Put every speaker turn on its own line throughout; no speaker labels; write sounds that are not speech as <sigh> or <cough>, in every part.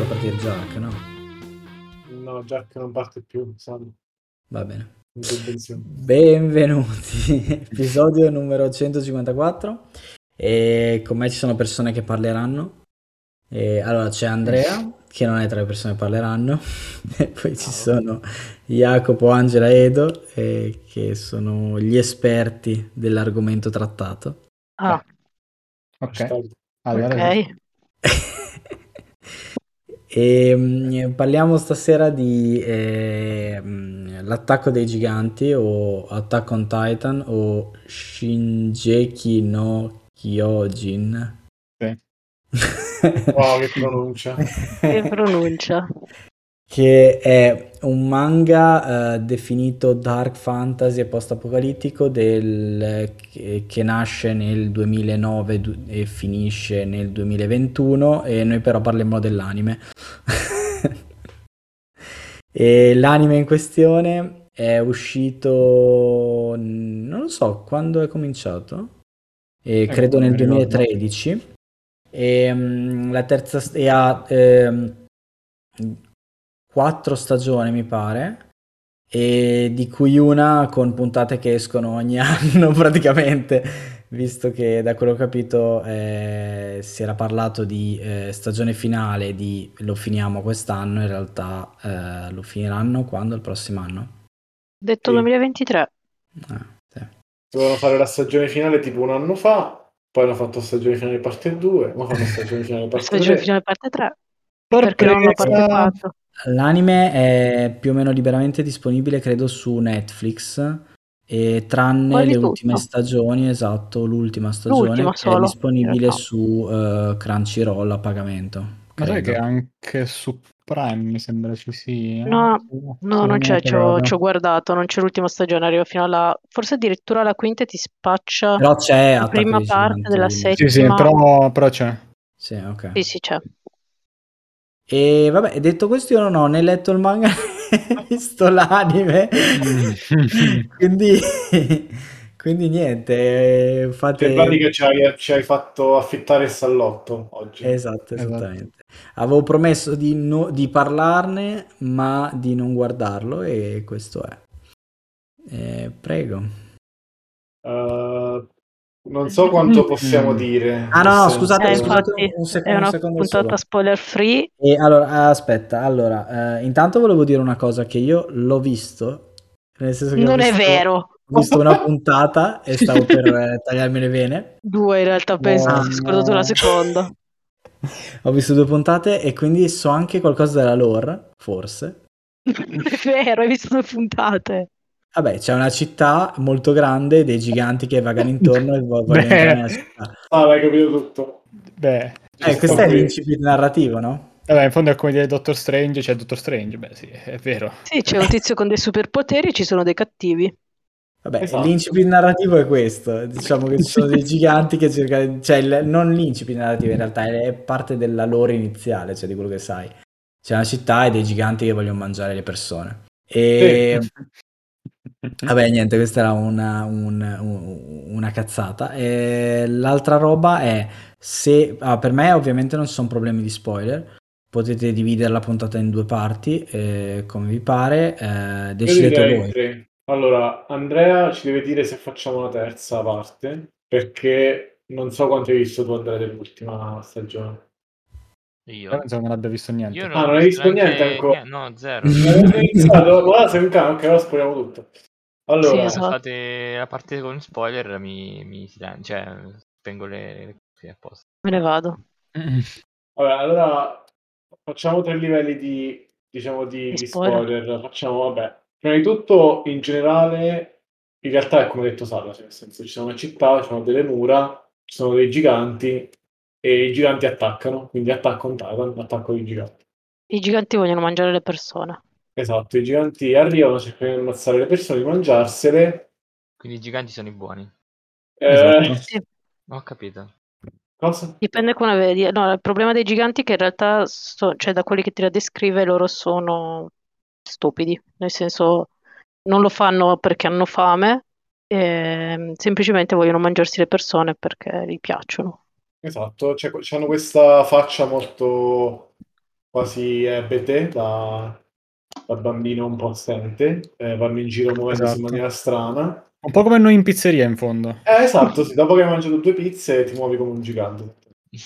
far partire Jack, no?
No, Jack non parte più, Sam.
Va bene. Benvenuti, <laughs> episodio numero 154. E con me ci sono persone che parleranno. E allora c'è Andrea, che non è tra le persone che parleranno, <laughs> e poi ci sono Jacopo, Angela e Edo, eh, che sono gli esperti dell'argomento trattato.
Ah,
Ok, allora
ok. <laughs>
E mm, parliamo stasera di eh, l'attacco dei giganti o Attack on Titan o Shinjeki no Kyojin.
sì. <laughs>
Wow, che pronuncia.
Che pronuncia.
Che è un manga eh, definito dark fantasy e post-apocalittico del- che, che nasce nel 2009 du- e finisce nel 2021 e noi però parliamo dell'anime. <laughs> e l'anime in questione è uscito, non lo so, quando è cominciato? E
Ecco,
credo nel
mi ricordo.
2013. E, mm, la terza st- e ha ehm, quattro stagioni, mi pare, e di cui una con puntate che escono ogni <laughs> anno praticamente, visto che da quello che ho capito eh, si era parlato di eh, stagione finale, di lo finiamo quest'anno, in realtà eh, lo finiranno quando? Il prossimo anno?
Detto
Sì.
2023.
Ah, sì.
Dovevano fare la stagione finale tipo un anno fa, poi hanno fatto stagione finale parte 2, ma fanno stagione finale <laughs> parte
Stagione
3.
finale parte 3. Perché non hanno partecipato.
L'anime è più o meno liberamente disponibile, credo, su Netflix, e tranne
Quasi
le
tutto.
ultime stagioni, esatto, l'ultima stagione
L'ultima
è disponibile su eh, Crunchyroll a pagamento.
Ma sai
credo.
che anche su Prime mi sembra ci sia?
No, No, non c'è, ci ho, guardato, non c'è l'ultima stagione, arriva fino alla... Forse addirittura la quinta ti spaccia
Però c'è
la prima parte della
quindi-
Sì, sì, però, però c'è.
Sì, ok.
Sì, sì, c'è.
E vabbè, detto questo, io non ho né letto il manga <laughs> né visto l'anime, <laughs> quindi, quindi niente, eh, fate...
Che in pratica ci hai, ci hai fatto affittare il sallotto oggi.
Esatto,
Esatto.
esattamente. Avevo promesso di, no- di parlarne, ma di non guardarlo, e questo è. Eh, prego.
Uh, non so quanto possiamo
Mm.
dire.
Ah, no,
senso-
scusate,
Eh,
scusate
infatti,
un, sec-
è
un
una
secondo
puntata
solo.
spoiler free.
E allora, aspetta, allora, eh, intanto volevo dire una cosa che io l'ho visto, nel senso che ho
Non è
visto-
vero.
Ho visto una puntata e stavo per eh, <laughs> tagliarmi le vene.
Due in realtà, penso, sei scordato la seconda. <laughs>
Ho visto due puntate e quindi so anche qualcosa della lore, forse.
Non <laughs> è vero, hai visto due puntate.
Vabbè, c'è una città molto grande, dei giganti che vagano <laughs> intorno e vo- vogliono entrare nella città.
Ah, l'hai capito tutto.
Beh,
Eh, questo è l'incipit narrativo, no?
vabbè, in fondo è come dire Doctor Strange, c'è Doctor Strange, beh sì, è vero.
Sì, c'è un tizio con dei superpoteri e ci sono dei cattivi.
Vabbè,
Esatto.
l'incipit narrativo è questo. Diciamo che ci sono dei giganti che cercano... Cioè, il- non l'incipit narrativo in realtà, è parte della lore iniziale, cioè di quello che sai. C'è una città e dei giganti che vogliono mangiare le persone. E... Vabbè, niente, questa era una, un- un- una cazzata. E l'altra roba è se ah, per me, ovviamente, non ci sono problemi di spoiler. Potete dividere la puntata in due parti, eh, come vi pare. eh, decidete
direi
voi.
tre. Allora, Andrea ci deve dire se facciamo una terza parte, perché non so quanto hai visto tu, Andrea, dell'ultima stagione.
Io?
Io penso che non abbia visto niente.
Io
Ah, non hai visto
neanche-
niente ancora?
No, zero.
Non hai iniziato? Ma sei un cane, ok, ora spogliamo tutto. Allora,
Sì,
Se
esatto.
fate la parte con spoiler mi, mi cioè spengo le, le cuffie apposta.
Me ne vado. <laughs>
vabbè, allora facciamo tre livelli di, diciamo, di,
Di
di
spoiler.
spoiler. Facciamo, vabbè, prima di tutto, in generale, in realtà è come ha detto Sara, cioè, nel senso, ci sono una città, ci sono delle mura, ci sono dei giganti, e i giganti attaccano, quindi attacco un Titan, attacco i giganti.
I giganti vogliono mangiare le persone.
Esatto, i giganti arrivano, cercano di ammazzare le persone, di mangiarsele.
Quindi i giganti sono i buoni.
Eh,
Esatto.
Sì,
Ho capito.
cosa?
dipende come la vedi. No, il problema dei giganti è che in realtà, so- cioè da quelli che ti la descrive, loro sono stupidi. Nel senso, non lo fanno perché hanno fame, ehm, semplicemente vogliono mangiarsi le persone perché gli piacciono.
Esatto, cioè, hanno questa faccia molto quasi ebete da, da bambino un po' assente, eh, vanno in giro muovendosi
Esatto.
in maniera strana.
Un po' come noi in pizzeria, in fondo.
Eh, esatto, sì, dopo che hai mangiato due pizze ti muovi come un gigante.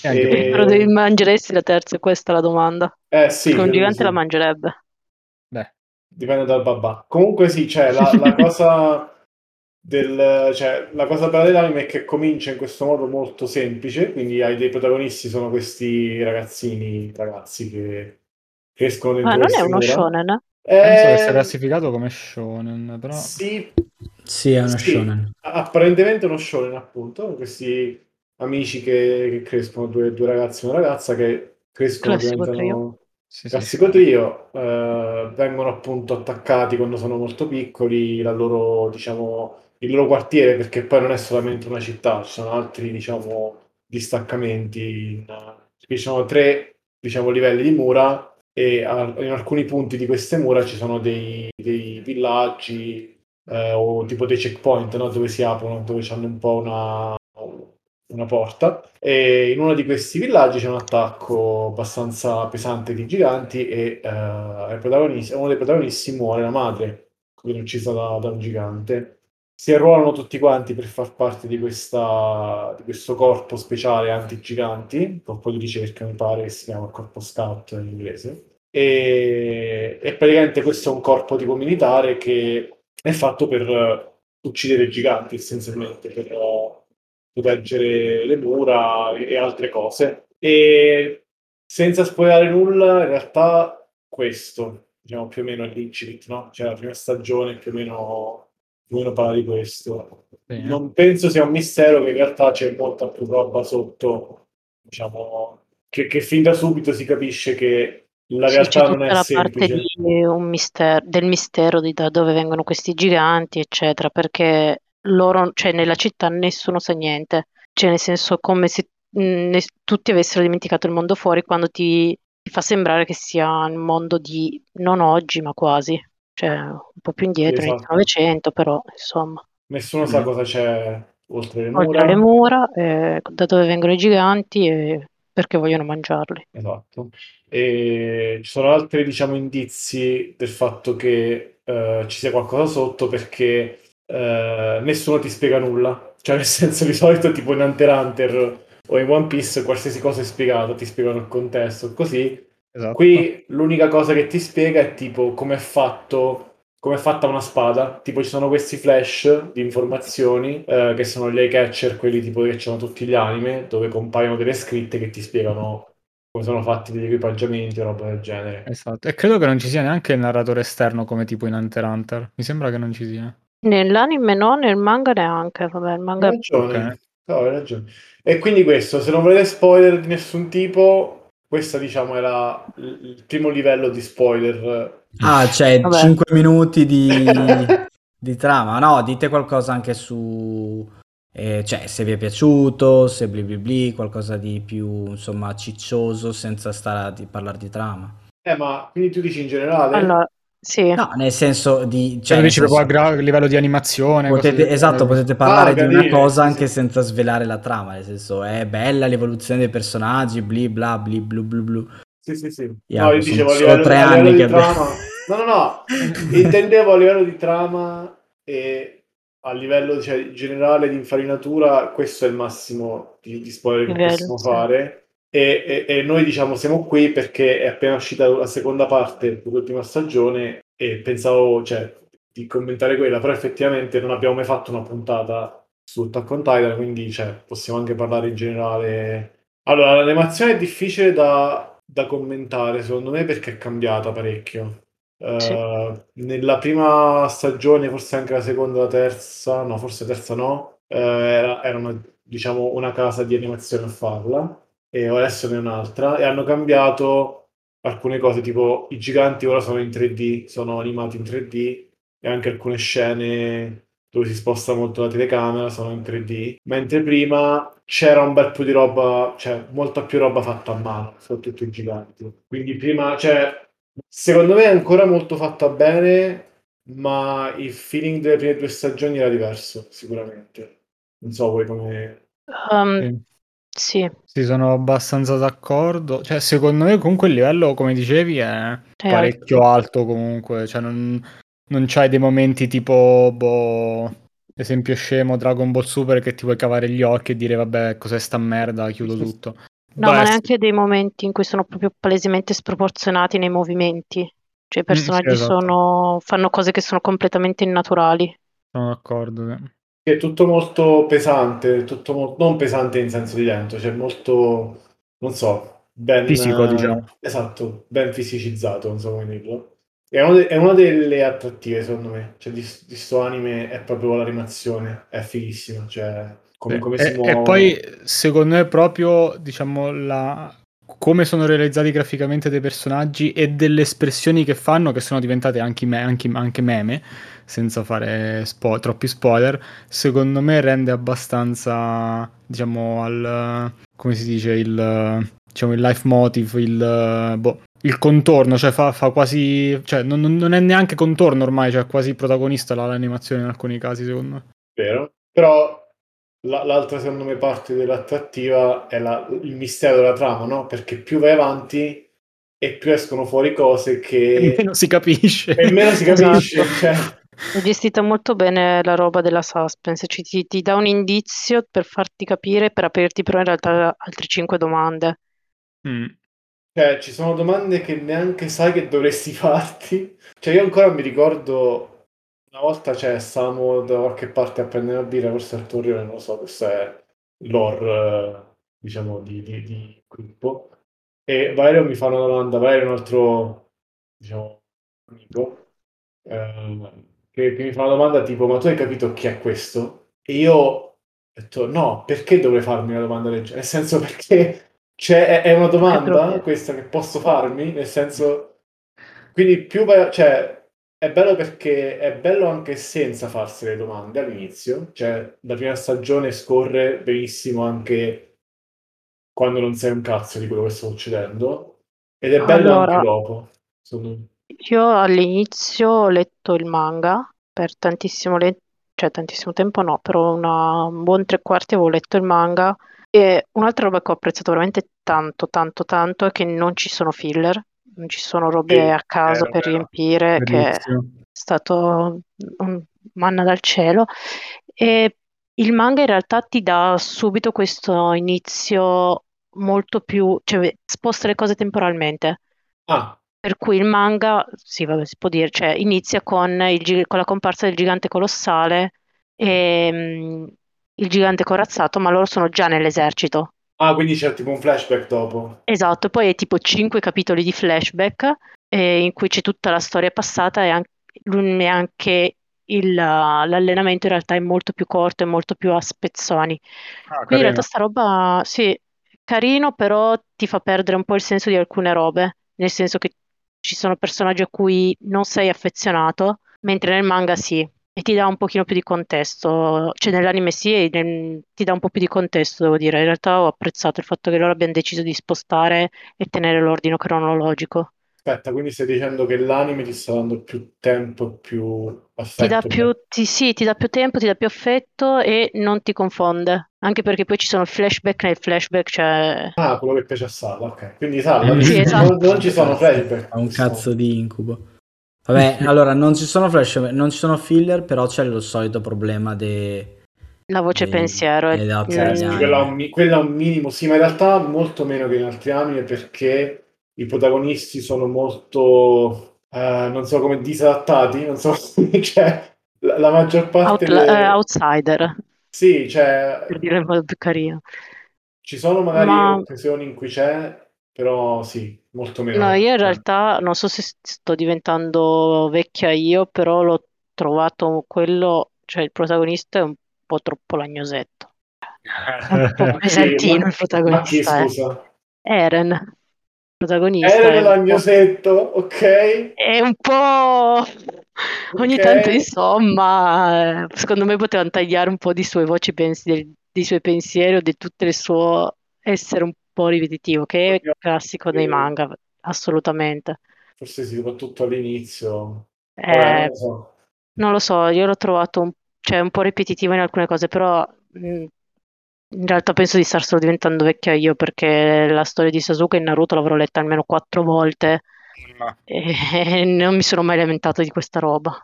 E
Però devi mangeresti la terza, questa è la domanda.
Eh sì,
Perché un gigante
sì.
la mangerebbe.
Beh,
Dipende dal babà. Comunque sì, cioè, la, la <laughs> cosa del, cioè, la cosa bella dell'anime è che comincia in questo modo molto semplice, quindi hai dei protagonisti, sono questi ragazzini, ragazzi che crescono dentro
Ah, non è uno shonen, eh?
Penso che sia
Eh,
classificato come shonen, però...
sì,
Sì, è uno
sì,
shonen.
apparentemente uno shonen appunto, questi amici che, che crescono, due, due ragazzi e una ragazza che crescono,
Classico
diventano...
Sì, sì.
Classico trio, eh, vengono appunto attaccati quando sono molto piccoli, la loro, diciamo, il loro quartiere, perché poi non è solamente una città, ci sono altri, diciamo, distaccamenti. in- ci sono tre, diciamo, livelli di mura e a- in alcuni punti di queste mura ci sono dei, dei villaggi eh, o tipo dei checkpoint, no? Dove si aprono, dove hanno un po' una, una porta e in uno di questi villaggi c'è un attacco abbastanza pesante di giganti e eh, uno dei protagonisti muore, la madre, viene uccisa da, da un gigante. Si arruolano tutti quanti per far parte di, questa, di questo corpo speciale anti-giganti, corpo di ricerca mi pare che si chiama corpo scout in inglese. E, e praticamente questo è un corpo tipo militare che è fatto per eh, uccidere giganti essenzialmente, per eh, proteggere le mura e, altre cose. E senza spoilerare nulla, in realtà questo, diciamo più o meno l'incipit, no? Cioè la prima stagione più o meno, più o meno parla di questo.
Bene.
Non penso sia un mistero che in realtà c'è molta più roba sotto, diciamo, che, che fin da subito si capisce che la
Sì,
realtà non è
la
semplice.
parte di un mistero, del mistero di da dove vengono questi giganti, eccetera, perché loro, cioè nella città nessuno sa niente, cioè nel senso come se mh, ne- tutti avessero dimenticato il mondo fuori quando ti, ti fa sembrare che sia il mondo di non oggi, ma quasi, cioè un po' più indietro,
Esatto.
inizio Novecento, però insomma,
Nessuno sa
Mm.
cosa c'è oltre le
oltre
mura.
le mura, eh, da dove vengono i giganti e perché vogliono mangiarli.
Esatto. E ci sono altri, diciamo, indizi del fatto che eh, ci sia qualcosa sotto perché eh, nessuno ti spiega nulla. Cioè, nel senso, di solito, tipo in Hunter Hunter o in One Piece, qualsiasi cosa è spiegata, ti spiegano il contesto, così.
Esatto.
Qui l'unica cosa che ti spiega è tipo come è fatto, come è fatta una spada. Tipo ci sono questi flash di informazioni eh, che sono gli eye catcher, quelli tipo che c'hanno tutti gli anime, dove compaiono delle scritte che ti spiegano come sono fatti degli equipaggiamenti o roba del genere.
Esatto. E credo che non ci sia neanche il narratore esterno come tipo in Hunter x Hunter. Mi sembra che non ci sia.
Nell'anime no, nel manga neanche, vabbè, il manga
Hai ragione.
Ok.
No, hai ragione. E quindi questo, se non volete spoiler di nessun tipo, questa diciamo la- il primo livello di spoiler.
Ah, cioè
Vabbè.
5 minuti di, <laughs> di trama. No, dite qualcosa anche su... eh, cioè, se vi è piaciuto, se bli bli bli, qualcosa di più, insomma, ciccioso, senza stare a di- parlare di trama.
Eh, ma quindi tu dici in generale?
Allora, sì,
No, nel senso di...
Cioè, dici proprio a gra- livello di animazione.
potete,
del
esatto,
genere.
potete parlare
Ah,
di una cosa
sì,
anche
sì.
senza svelare la trama, nel senso è bella l'evoluzione dei personaggi, bli bla bli blu blu blu.
Sì, sì, sì.
Yeah,
no, io
sono
dicevo a livello,
tre
a livello
anni
di
che
trama. <laughs> No, no, no. Intendevo a livello di trama e a livello cioè, generale di infarinatura, questo è il massimo di, di spoiler che possiamo
sì.
fare. E, e- e noi diciamo siamo qui perché è appena uscita la seconda parte dell'ultima stagione e pensavo cioè, di commentare quella, però effettivamente non abbiamo mai fatto una puntata su Attack on Titan, quindi cioè, possiamo anche parlare in generale. Allora, l'animazione è difficile da, da commentare, secondo me, perché è cambiata parecchio. Eh,
Sì.
nella prima stagione, forse anche la seconda, la terza, no, forse terza no, eh, era, era una, diciamo, una casa di animazione a farla, e adesso ne è un'altra, e hanno cambiato alcune cose, tipo i giganti ora sono in 3D, sono animati in 3D, e anche alcune scene dove si sposta molto la telecamera sono in 3D, mentre prima c'era un bel po' di roba, cioè molta più roba fatta a mano, soprattutto i giganti. Quindi prima, cioè, secondo me è ancora molto fatta bene, ma il feeling delle prime due stagioni era diverso, sicuramente. Non so voi come...
Um,
Sì.
Sì,
Sì, sono abbastanza d'accordo. Cioè, secondo me comunque il livello, come dicevi, è
È
parecchio alto comunque. Cioè, non, non c'hai dei momenti tipo, boh, esempio scemo, Dragon Ball Super che ti vuoi cavare gli occhi e dire, vabbè, cos'è sta merda, chiudo tutto.
No, ma
Beh,
neanche dei momenti in cui sono proprio palesemente sproporzionati nei movimenti. Cioè, i
Mm, sì,
personaggi
esatto.
sono... fanno cose che sono completamente innaturali.
Sono d'accordo. sì.
È tutto molto pesante, tutto mo- non pesante in senso di lento, cioè molto, non so, ben...
Fisico, diciamo.
Esatto, ben fisicizzato, non so come dirlo. È una, de- è una delle attrattive, secondo me. Cioè, di, di sto anime è proprio l'animazione, è fighissima, cioè, come,
Sì.
come
e,
si
e
muovono.
poi, secondo me, proprio, diciamo, la... come sono realizzati graficamente dei personaggi e delle espressioni che fanno, che sono diventate anche, me- anche- anche meme, senza fare spo- troppi spoiler, secondo me rende abbastanza, diciamo, al... come si dice, il, diciamo, il life motive, il... boh, il contorno, cioè fa, fa quasi... cioè non, non- è neanche contorno ormai, cioè quasi protagonista la- l'animazione in alcuni casi, secondo me.
Vero? Però l'altra, secondo me, parte dell'attrattiva è la- il mistero della trama, no? Perché più vai avanti e più escono fuori cose che...
non si capisce.
E meno si capisce,
Esatto.
cioè...
È gestita molto bene la roba della suspense, ci ti, ti dà un indizio per farti capire, per aprirti però in realtà altre cinque domande.
Mm.
Cioè, ci sono domande che neanche sai che dovresti farti. Cioè, io ancora mi ricordo una volta, cioè, stavamo da qualche parte a prendere una birra, forse al Torrione, non lo so, questo è lore, eh, diciamo, di, di- di gruppo. E Valerio mi fa una domanda, Valerio è un altro, diciamo, amico, eh, che, che mi fa una domanda tipo, ma tu hai capito chi è questo? E io ho detto, no, perché dovrei farmi una domanda del genere? Nel senso, <laughs> perché... Cioè, è, è una domanda <laughs> questa che posso farmi? Nel senso, quindi più cioè, è bello perché è bello anche senza farsi le domande all'inizio, cioè, la prima stagione scorre benissimo anche quando non sai un cazzo di quello che sta succedendo, ed è bello
Allora-
anche dopo, me.
Io all'inizio ho letto il manga per tantissimo, le- cioè tantissimo tempo no, però una- un buon tre quarti avevo letto il manga e un'altra roba che ho apprezzato veramente tanto, tanto, tanto è che non ci sono filler, non ci sono robe
Sì,
a caso
vero,
per
vero.
riempire, che è stato un manna dal cielo. E il manga in realtà ti dà subito questo inizio molto più, cioè sposta le cose temporalmente.
Ah,
Per cui il manga, sì, vabbè, si può dire, cioè inizia con, il con la comparsa del gigante colossale e mm, il gigante corazzato, ma loro sono già nell'esercito.
Ah, quindi c'è tipo un flashback dopo.
Esatto, poi è tipo cinque capitoli di flashback eh, in cui c'è tutta la storia passata e anche, e anche il- l'allenamento in realtà è molto più corto e molto più a spezzoni.
Ah,
Quindi in realtà sta roba, sì, è carino, però ti fa perdere un po' il senso di alcune robe, nel senso che ci sono personaggi a cui non sei affezionato, mentre nel manga sì, e ti dà un pochino più di contesto, cioè nell'anime sì, e nel- ti dà un po' più di contesto, devo dire. In realtà ho apprezzato il fatto che loro abbiano deciso di spostare e tenere l'ordine cronologico.
Aspetta, quindi stai dicendo che l'anime ti sta dando più tempo, più
Ti dà
affetto?
più, ti- sì, ti dà più tempo, ti dà più affetto e non ti confonde. Anche perché poi ci sono flashback nel flashback, cioè...
Ah, quello che piace a Sala, ok. Quindi Sala,
Sì,
non-
esatto.
non, ci sono flashback.
È un cazzo di incubo. Vabbè, allora non ci sono flash, non ci sono filler, però c'è lo solito problema de...
La voce
Sì,
pensiero
esatto,
mm,
Eh, sì, quella, è un, quella un minimo, sì, ma in realtà molto meno che in altri anime perché i protagonisti sono molto, eh, non so come, disadattati, non so, <laughs> cioè, la, la maggior parte...
outla-
delle-
eh, outsider,
Sì, cioè,
per dire in modo più carino.
ci sono magari
Ma-
occasioni in cui c'è, però sì, molto meno.
No, io in
Cioè,
realtà non so se sto diventando vecchia io, però l'ho trovato quello, cioè il protagonista è un po' troppo lagnosetto. È <laughs> un po' pesantino
ma-
il protagonista.
Ma chi,
eh.
scusa?
Eren, il protagonista
Era
è un po',
l'agnosetto, ok?
è un po'... Ogni
Ok.
tanto, insomma, eh, secondo me potevano tagliare un po' di sue voci, pens- del- dei suoi pensieri o di tutto il suo essere un po' ripetitivo, che è classico dei manga, assolutamente.
Forse sì, soprattutto all'inizio.
Eh,
lo so.
non lo so, io l'ho trovato un, cioè, un po' ripetitivo in alcune cose, però mh, In realtà penso di star solo diventando vecchia io perché la storia di Sasuke in Naruto l'avrò letta almeno quattro volte
Ma-
e <laughs> non mi sono mai lamentato di questa roba.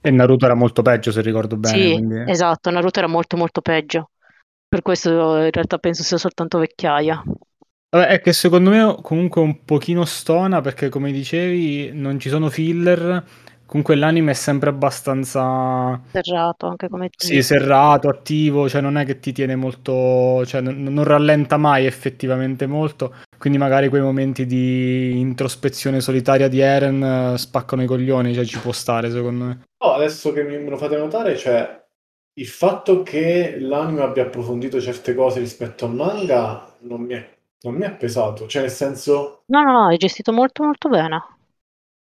E Naruto era molto peggio, se ricordo bene.
Sì,
quindi-
esatto, Naruto era molto molto peggio. Per questo in realtà penso sia soltanto vecchiaia.
Vabbè, è che secondo me comunque un pochino stona perché come dicevi non ci sono filler, comunque l'anime è sempre abbastanza
Serrato anche come
sì, serrato, attivo, cioè non è che ti tiene molto, cioè non, non rallenta mai effettivamente molto, quindi magari quei momenti di introspezione solitaria di Eren eh, spaccano i coglioni, cioè ci può stare secondo me.
No, adesso che me lo fate notare, cioè il fatto che l'anime abbia approfondito certe cose rispetto al manga non mi è, non mi è pesato, cioè nel senso,
No, no, no, è gestito molto molto bene.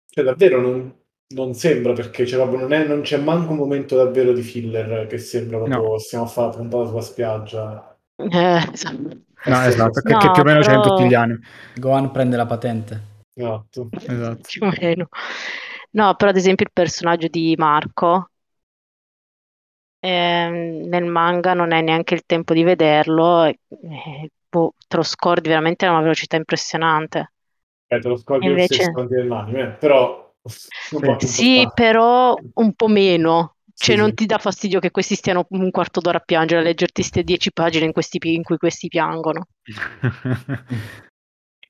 cioè davvero non, non sembra perché cioè, proprio non, è- non c'è manco un momento davvero di filler che sembra proprio
No.
stiamo a fare la puntata sulla spiaggia.
Eh, esatto.
No, esatto, che,
No,
che più o meno c'è in
però-
tutti gli anime.
Gohan prende la patente.
Esatto.
Esatto.
più o meno. No, però ad esempio il personaggio di Marco ehm, nel manga non hai neanche il tempo di vederlo, e, e, boh, te lo scordi veramente a una velocità impressionante.
Eh, te lo scordi
Invece-
lo stesso dell'anime, però <laughs> po' più
Sì, però un po' meno. Cioè,
Sì,
non ti dà fastidio che questi stiano un quarto d'ora a piangere, a leggerti queste dieci pagine in, questi in cui questi piangono. <laughs>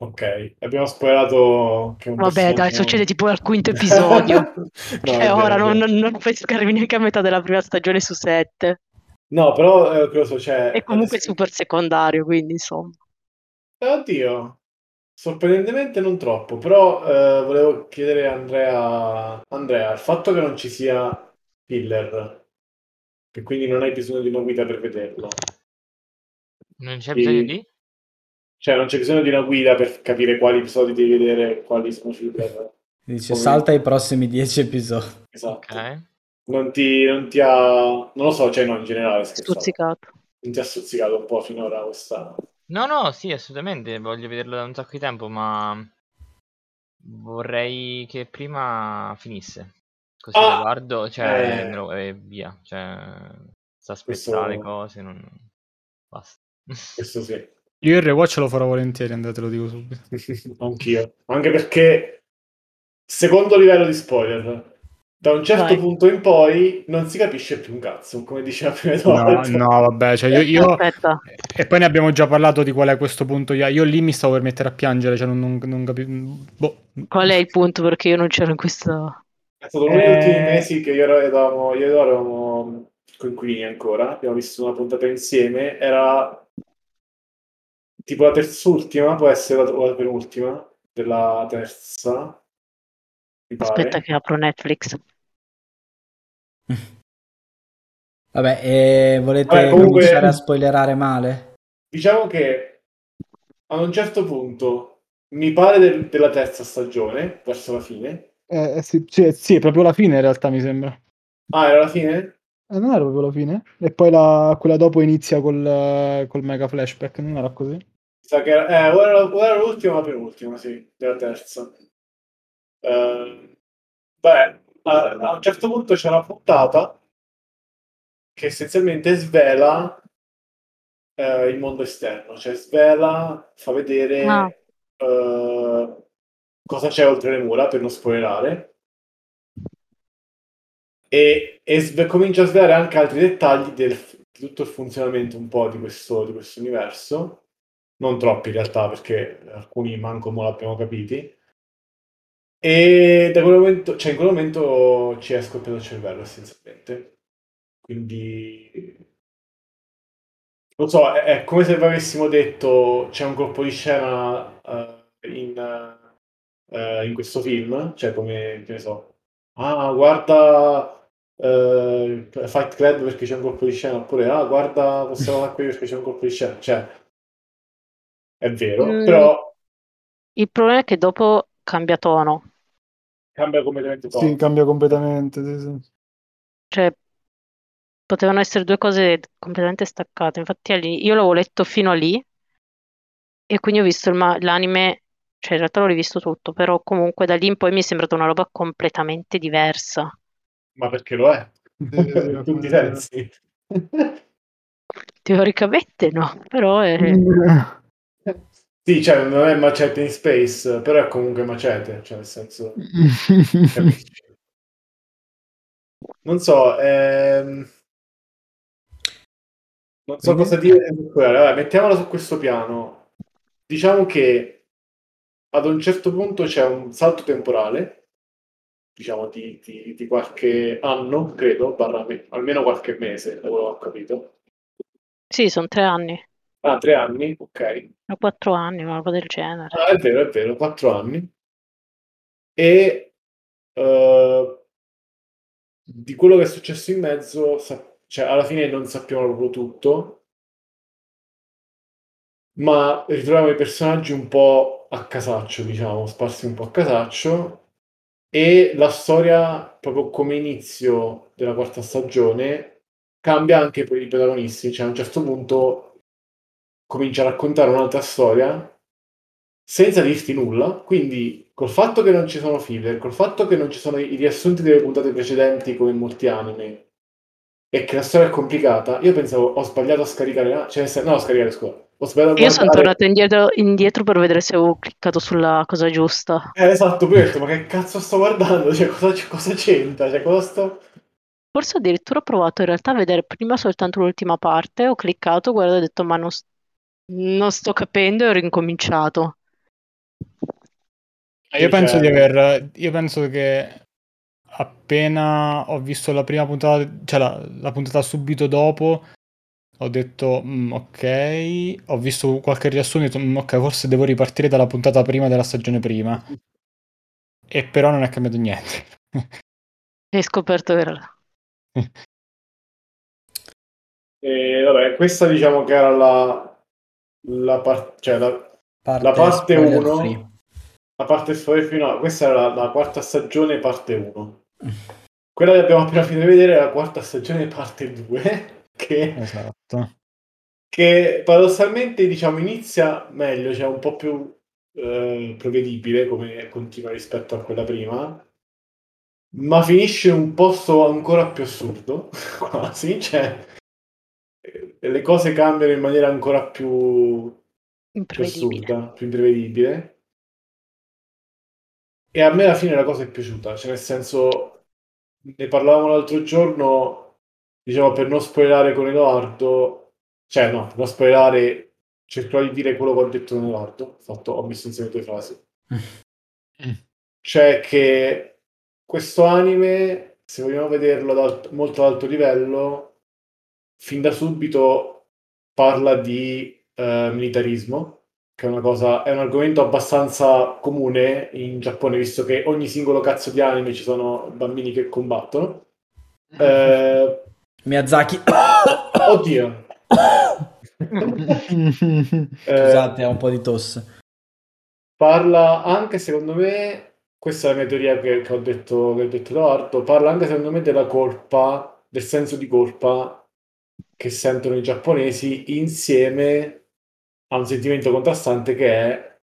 Ok, abbiamo spoilerato che non
Vabbè, dai, succede tipo al quinto episodio. <laughs>
No,
Cioè, ora non, non, non puoi arrivi neanche a metà della prima stagione su sette.
No, però eh, che lo so, cioè...
È comunque
adesso-
super secondario, quindi insomma.
Eh, Oddio, sorprendentemente non troppo, però eh, volevo chiedere a Andrea, Andrea, il fatto che non ci sia filler, che quindi non hai bisogno di una guida per vederlo,
Non c'è
Sì.
bisogno di?
Cioè non c'è bisogno di una guida per capire quali episodi devi vedere e quali sono filler,
Dice
Come-
salta i prossimi 10 episodi.
esatto.
Ok.
Non ti, non ti ha, non lo so, cioè no, in generale.
Stuzzicato.
non ti ha stuzzicato un po' finora questa...
No, no, sì, assolutamente, voglio vederlo da un sacco di tempo, ma vorrei che prima finisse. Così
Ah!
lo guardo, cioè,
Eh.
lo- e via. Cioè, sta
Questo-
aspettare le cose, non... Basta.
Questo sì.
Io il rewatch lo farò volentieri, Andrea, te lo dico subito. <laughs>
Anch'io. Anche perché, secondo livello di spoiler, da un certo
Vai.
punto in poi non si capisce più un cazzo, come diceva prima
No, no, vabbè, cioè io, io-
Aspetta,
E poi ne abbiamo già parlato di qual è questo punto. Io io lì mi stavo per mettere a piangere, cioè non, non, non capivo. Boh.
qual è il punto? Perché io non c'ero in questa.
È stato uno degli
Eh.
ultimi mesi che io, ero- eravamo, io eravamo coinquilini ancora, abbiamo visto una puntata insieme, era tipo la terz'ultima, può essere la, o la penultima della terza.
Aspetta, che apro Netflix. <laughs>
Vabbè, e volete
Vabbè, comunque-
cominciare a spoilerare male?
Diciamo che a un certo punto, mi pare del- della terza stagione, verso la fine.
Eh, sì, sì, sì, è proprio la fine in realtà mi sembra.
Ah, era la fine?
Eh, non era proprio la fine? E poi la- quella dopo inizia col, eh, col mega flashback, non era così?
Sa che era, eh, o era, o era l'ultima o la penultima, sì, della terza. Eh, beh, a, a un certo punto c'è una puntata che essenzialmente svela eh, il mondo esterno, cioè svela, fa vedere
Ah.
eh, cosa c'è oltre le mura, per non spoilerare, e, e sve- comincia a svelare anche altri dettagli del, di tutto il funzionamento un po' di questo, di questo universo non troppi in realtà perché alcuni manco mo l'abbiamo capiti. E da quel momento cioè in quel momento ci è scoppiato il cervello essenzialmente. Quindi lo so è, è come se avessimo detto c'è un colpo di scena eh, in, eh, in questo film cioè come che ne so ah guarda eh, Fight Club perché c'è un colpo di scena oppure ah guarda possiamo qui perché c'è un colpo di scena cioè è vero,
Mm.
però
Il problema è che dopo cambia tono.
cambia completamente tono.
Sì, cambia completamente. sì, sì.
Cioè, potevano essere due cose completamente staccate. Infatti, io l'avevo letto fino a lì e quindi ho visto il ma- l'anime, cioè in realtà l'ho rivisto tutto, però comunque da lì in poi mi è sembrata una roba completamente diversa.
Ma perché lo è? In tutti i sensi.
Teoricamente no, però è... <laughs>
Sì, cioè non è macete in space, però è comunque macete, cioè nel senso... <laughs> Non so, ehm... non so cosa dire. Vabbè, mettiamola su questo piano. Diciamo che ad un certo punto c'è un salto temporale, diciamo di, di- di qualche anno, credo, barra me- almeno qualche mese, da quello che ho capito.
Sì, sono tre anni,
Ah, tre anni, ok.
o quattro anni, una roba del genere.
Ah, è vero, è vero, quattro anni. E eh, di quello che è successo in mezzo, sa- cioè alla fine non sappiamo proprio tutto, ma ritroviamo i personaggi un po' a casaccio, diciamo, sparsi un po' a casaccio, e la storia, proprio come inizio della quarta stagione, cambia anche per i protagonisti, cioè a un certo punto comincia a raccontare un'altra storia senza dirti nulla, quindi col fatto che non ci sono filler, col fatto che non ci sono i riassunti delle puntate precedenti come in molti anime e che la storia è complicata, io pensavo ho sbagliato a scaricare, cioè no, a scaricare scuola, ho sbagliato
Io sono tornata indietro, indietro per vedere se avevo cliccato sulla cosa giusta.
Eh, esatto, poi ho detto, ma che cazzo sto guardando? Cioè, cosa, cosa c'entra? Cioè, cosa sto...
Forse addirittura ho provato in realtà a vedere prima soltanto l'ultima parte, ho cliccato, guarda, ho detto ma non, non sto capendo e ho rincominciato.
Io
Sì,
penso
cioè-
di aver. Io penso che appena ho visto la prima puntata, cioè la, la puntata subito dopo, ho detto "Mm, ok. Ho visto qualche riassunto, ho detto "Mm, ok, forse devo ripartire dalla puntata prima della stagione prima. E però non è cambiato niente.
E hai scoperto che era... <laughs>
E vabbè, questa diciamo che era la, la, par- cioè, la,
Parte
la parte
spoiler
1,
free.
la parte spoiler free, no, questa era la, la quarta stagione parte 1. Quella che abbiamo appena finito di vedere è la quarta stagione parte 2, <laughs> che,
Esatto.
che paradossalmente diciamo inizia meglio, cioè un po' più eh, prevedibile come continua rispetto a quella prima, ma finisce in un posto ancora più assurdo, <laughs> quasi, cioè le cose cambiano in maniera ancora più più assurda, più imprevedibile. E a me alla fine la cosa è piaciuta, cioè nel senso, ne parlavamo l'altro giorno, diciamo per non spoilerare con Edoardo, cioè no, per non spoilerare, cercherò di dire quello che ho detto con Edoardo, ho, fatto, ho messo insieme due frasi. Cioè che questo anime, se vogliamo vederlo ad alt- molto ad alto livello, fin da subito parla di eh, militarismo, che è una cosa, è un argomento abbastanza comune in Giappone, visto che ogni singolo cazzo di anime ci sono bambini che combattono. Eh,
Miyazaki.
oddio. <laughs> Eh,
Scusate, ho un po' di tosse.
parla anche secondo me, questa è la mia teoria che, che ho detto, che ho detto Edoardo, parla anche secondo me della colpa, del senso di colpa che sentono i giapponesi insieme a un sentimento contrastante che è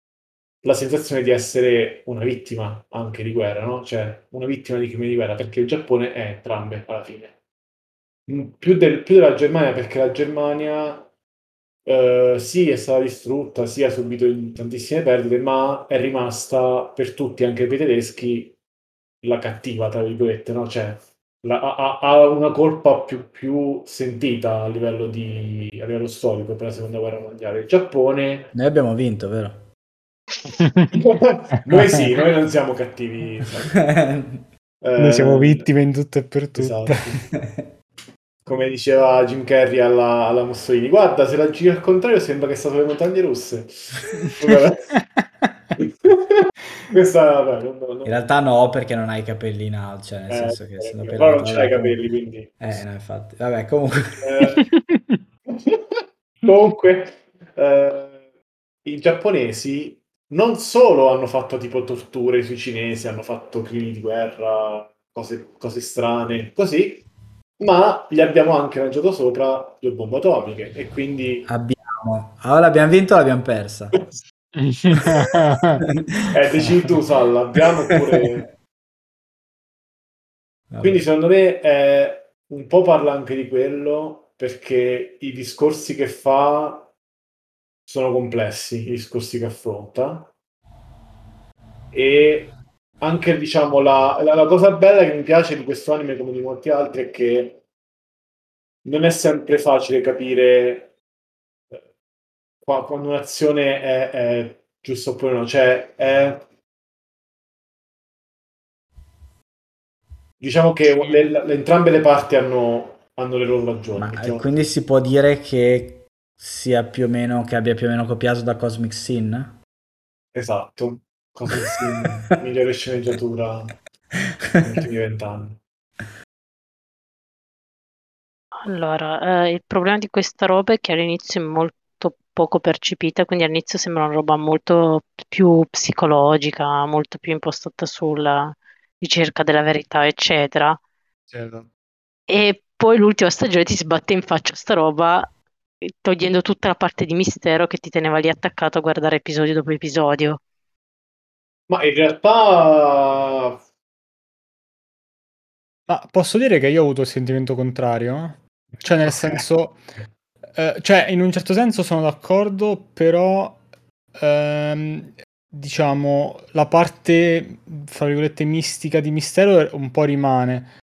la sensazione di essere una vittima anche di guerra, no? Cioè una vittima di crimini di guerra, perché il Giappone è entrambe alla fine. Mm, Più, del- più della Germania, perché la Germania eh, sì, è stata distrutta, sì, ha subito tantissime perdite, ma è rimasta per tutti, anche per i tedeschi, la cattiva, tra virgolette, no? Cioè, la- ha, ha una colpa più, più sentita a livello, di, a livello storico per la seconda guerra mondiale. Il Giappone,
Noi abbiamo vinto, vero? <laughs>
noi sì, noi non siamo cattivi. sai. <laughs>
Noi siamo
Eh,
vittime in tutto e per tutto.
Esatto. <laughs> Come diceva Jim Carrey alla, alla Mussolini, guarda, se la giri al contrario sembra che sta sulle montagne russe. Questa, vabbè, non- non-
In realtà no, perché non hai i capelli in alto, cioè nel
eh,
senso che
eh,
essendo
però
pelato,
non ce l'hai i capelli, quindi...
Eh, no, infatti. Vabbè, comunque...
Eh, <laughs> comunque, eh, i giapponesi non solo hanno fatto tipo torture sui cinesi, hanno fatto crimini di guerra, cose, cose strane, così, ma gli abbiamo anche lanciato sopra due bombe atomiche e quindi...
Abbiamo... Allora abbiamo vinto o l'abbiamo persa? <laughs>
Eh, decidi tu, Sal, abbiamo oppure...
Vabbè.
Quindi secondo me è un po' parla anche di quello perché i discorsi che fa sono complessi, i discorsi che affronta. E anche, diciamo, la, la, la cosa bella che mi piace di questo anime, come di molti altri, è che non è sempre facile capire quando un'azione è, è giusta oppure no. Cioè, è diciamo che le, le, entrambe le parti hanno, hanno le loro ragioni.
Ma, diciamo. Quindi si può dire che sia più o meno che abbia più o meno copiato da Cosmic Sin?
Esatto, Cosmic Sin, <laughs> migliore sceneggiatura negli ultimi vent'anni.
Allora, eh, il problema di questa roba è che all'inizio è molto poco percepita, quindi all'inizio sembra una roba molto più psicologica, molto più impostata sulla ricerca della verità, eccetera.
Certo.
E poi l'ultima stagione ti sbatte in faccia sta roba, togliendo tutta la parte di mistero che ti teneva lì attaccato a guardare episodio dopo episodio.
Ma in realtà...
Ma posso dire che io ho avuto il sentimento contrario? Cioè, nel senso... Eh, cioè, in un certo senso sono d'accordo, però ehm, diciamo, la parte, fra virgolette, mistica di mistero un po' rimane.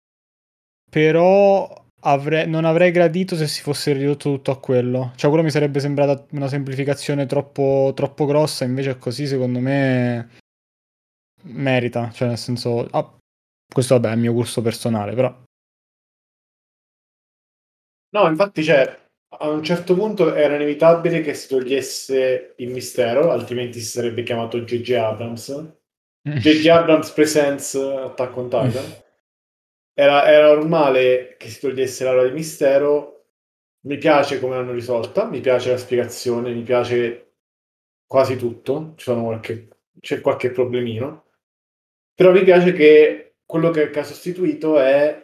Però avrei, non avrei gradito se si fosse ridotto tutto a quello. Cioè, quello mi sarebbe sembrata una semplificazione troppo, troppo grossa, invece così, secondo me, merita. Cioè, nel senso... Ah, questo, vabbè, è il mio gusto personale, però...
No, infatti, c'è a un certo punto era inevitabile che si togliesse il mistero, altrimenti si sarebbe chiamato J.J. Abrams. J.J. Abrams Presents Attack on Titan. Era, era, normale che si togliesse l'aura di mistero. Mi piace come l'hanno risolta, mi piace la spiegazione, mi piace quasi tutto. Qualche, c'è qualche problemino. Però mi piace che quello che, che ha sostituito è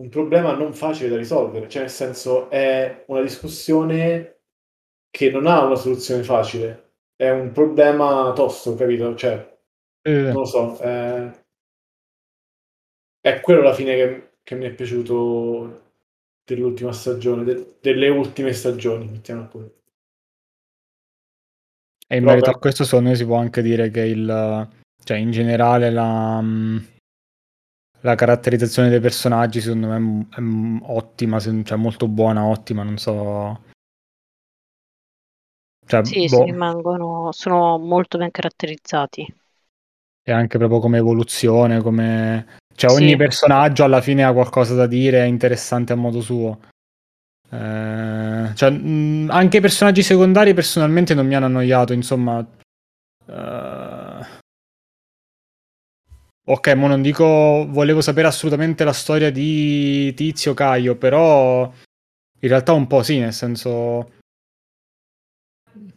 un problema non facile da risolvere, cioè nel senso è una discussione che non ha una soluzione facile, è un problema tosto, capito? Cioè, eh. non lo so, è, è quello alla fine che, che, mi è piaciuto dell'ultima stagione, de, delle ultime stagioni, mettiamo pure.
E in merito a questo, secondo me si può anche dire che il, cioè in generale la, la caratterizzazione dei personaggi secondo me è, ottima, cioè molto buona, ottima, non so.
Cioè, sì, boh. rimangono, sono molto ben caratterizzati.
E anche proprio come evoluzione, come... Cioè ogni sì. personaggio alla fine ha qualcosa da dire, è interessante a modo suo. Eh, cioè, mh, anche i personaggi secondari personalmente non mi hanno annoiato, insomma... Uh, Ok, ma non dico volevo sapere assolutamente la storia di Tizio Caio, però in realtà un po' sì, nel senso...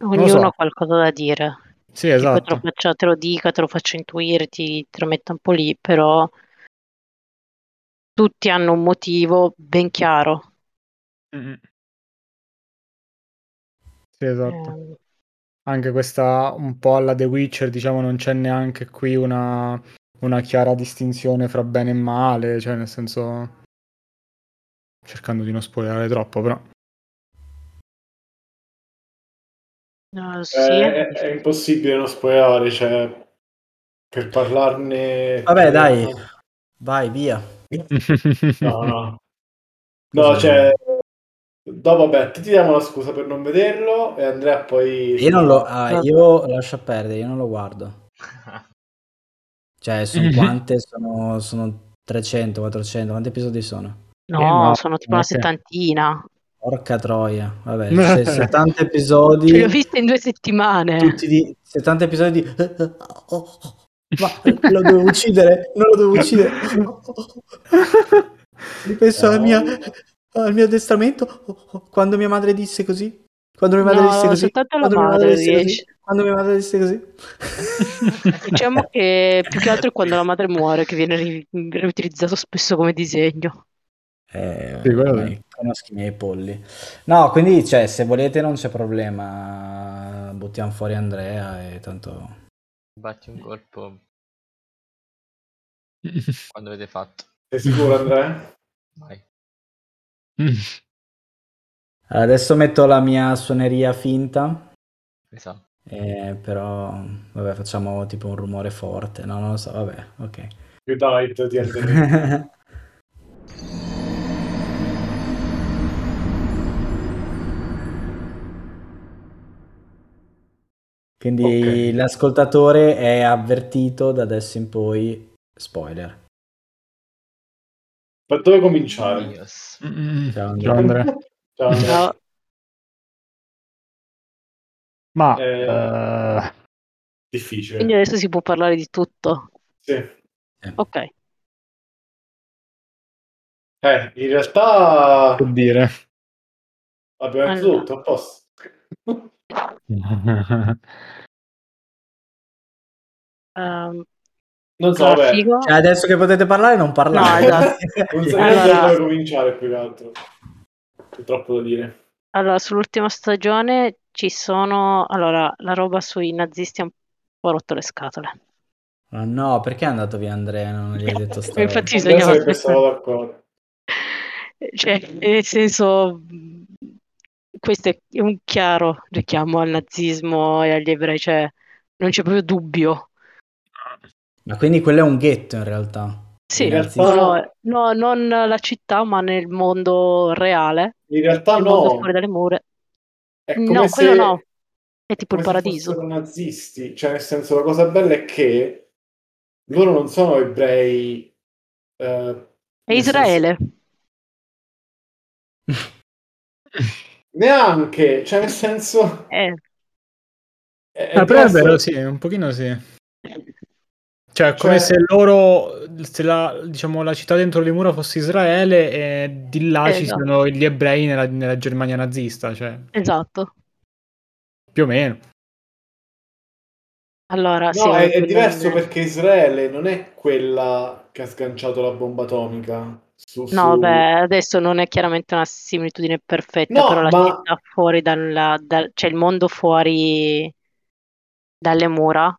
Ognuno so. ha qualcosa da dire.
Sì, esatto.
Te lo, faccio, te lo dica, te lo faccio intuire, ti, te lo metto un po' lì, però tutti hanno un motivo ben chiaro.
Mm-hmm. Sì, esatto. Eh. Anche questa un po' alla The Witcher, diciamo, non c'è neanche qui una una chiara distinzione fra bene e male, cioè nel senso cercando di non spoilerare troppo, però.
Uh, sì.
è, è, impossibile non spoilerare, cioè per parlarne.
Vabbè, dai, vai via.
no, no. <laughs> No, cioè, dopo, vabbè, ti diamo la scusa per non vederlo e Andrea poi...
Io non lo... Ah, io lascio perdere, io non lo guardo. <laughs> Cioè, sono mm-hmm. quante? Sono, sono 300, 400, quanti episodi sono?
No, eh, no sono tipo una settantina.
Porca troia, vabbè, <laughs> 70 episodi.
Li ho visti in due settimane.
Tutti di 70 episodi di... <laughs> Ma lo devo uccidere, non lo devo uccidere. <laughs> Ripenso no. al, mia, al mio addestramento quando mia madre disse così. Quando mia madre
no,
disse così.
Quando mia madre disse così.
Quando mia madre disse così.
diciamo che più che altro è quando la madre muore che viene ri- riutilizzato spesso come disegno.
Eh, sì, conosco i miei polli. No, quindi cioè, se volete non c'è problema. Buttiamo fuori Andrea e tanto...
Batti un colpo <laughs> quando avete fatto.
Sei sicuro Andrea?
Vai. <laughs>
Adesso metto la mia suoneria finta,
Esatto.
eh, però vabbè, facciamo tipo un rumore forte. No, non lo so, vabbè, ok.
Più tight di Elden. <laughs>
Quindi
Ok.
l'ascoltatore è avvertito da adesso in poi, spoiler.
Da dove cominciare?
Ciao, Andrea. <laughs>
Ciao.
Ciao.
Ma
Eh,
eh,
Difficile.
Quindi adesso si può parlare di tutto.
Sì.
Ok.
Eh, in realtà
che dire.
abbiamo
Allora.
tutto, a posto. <laughs>
Ehm,
Non so.
Cioè, adesso che potete parlare, non parlare.
No, <laughs> esatto.
Non so
Allora-
dove cominciare più che altro. Troppo da dire.
Allora, sull'ultima stagione ci sono... Allora, la roba sui nazisti ha un po' rotto le scatole.
Ma no, perché è andato via Andrea? Non gli hai detto <laughs> sta
Infatti
Adesso che stavo d'accordo. <laughs>
Cioè, nel senso, questo è un chiaro richiamo al nazismo e agli ebrei, cioè non c'è proprio dubbio.
Ma quindi quello è un ghetto in realtà.
Sì,
In realtà-
no, no, non la città, ma nel mondo reale,
In realtà
nel mondo
no,
fuori dalle mura.
è
No,
come
quello
se,
no. È tipo
come
il
se
paradiso.
fossero nazisti. Cioè, nel senso, la cosa bella è che loro non sono ebrei. eh,
È Israele.
senso- <laughs> neanche, cioè, nel senso.
Eh,
è- è
Ah, però è vero, sì, un pochino sì. Cioè, è come
Cioè-
se loro, se la, diciamo, la città dentro le mura fosse Israele e di là ci
Esatto.
sono gli ebrei nella, nella Germania nazista, cioè,
esatto.
più o meno.
Allora, sì,
No,
vabbè,
è, è diverso
è-
perché Israele non è quella che ha sganciato la bomba atomica. Su, su-
No, beh, adesso non è chiaramente una similitudine perfetta,
No,
però la
ma-
città fuori dalla, dal- cioè il mondo fuori dalle mura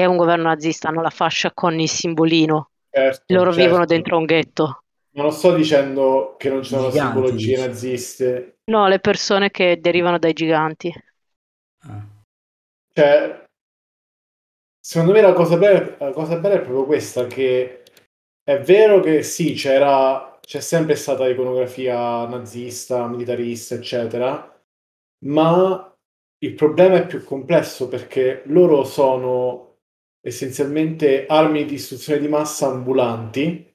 è un governo nazista, hanno la fascia con il simbolino.
Certo,
Loro
certo.
vivono dentro un ghetto.
Non sto dicendo che non ci sono
Giganti,
simbologie naziste.
No, le persone che derivano dai giganti.
Ah.
Cioè, secondo me la cosa bella, la cosa bella è proprio questa, che è vero che sì, c'era, c'è sempre stata iconografia nazista, militarista, eccetera, ma il problema è più complesso perché loro sono essenzialmente armi di distruzione di massa ambulanti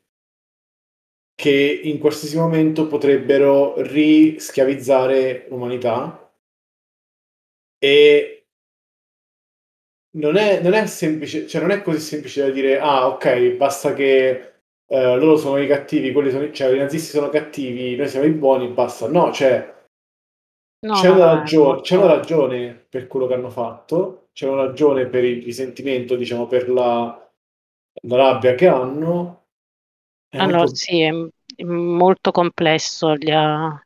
che in qualsiasi momento potrebbero rischiavizzare l'umanità e non è, non è semplice, cioè non è così semplice da dire ah ok, basta che eh, loro sono i cattivi, quelli sono, cioè i nazisti sono cattivi, noi siamo i buoni, basta. No, cioè
No,
c'è, una ragione, c'è una ragione per quello che hanno fatto, c'è una ragione per il risentimento, diciamo, per la, la rabbia che hanno. È
Allora,
molto-
sì, è, molto complesso. gli ha-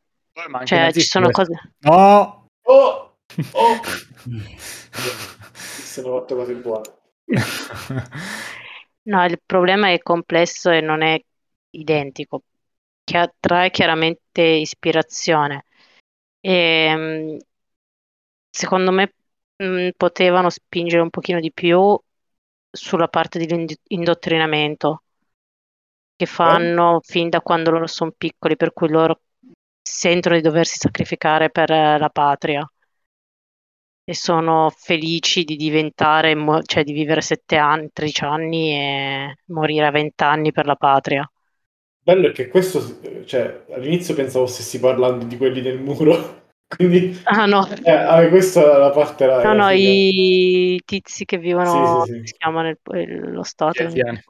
Cioè, ci sono cose...
No!
Oh! Oh! <laughs> Si sono fatto cose buone. <laughs>
No, il problema è complesso e non è identico. Chia- trae chiaramente ispirazione. E, mm, secondo me mm, potevano spingere un pochino di più sulla parte dell'indottrinamento che fanno fin da quando loro sono piccoli, per cui loro sentono di doversi sacrificare per eh, la patria. E sono felici di diventare, cioè di vivere 7 anni, 13 anni e morire a 20 anni per la patria.
Bello è che questo, cioè, all'inizio pensavo stessi parlando di quelli del muro, <laughs> quindi
Ah no,
eh, ah, questa è la parte là.
no, no,
figa.
i tizi che vivono,
Sì, sì, sì.
si chiama nel- il- lo stato?
Gli Eldiani.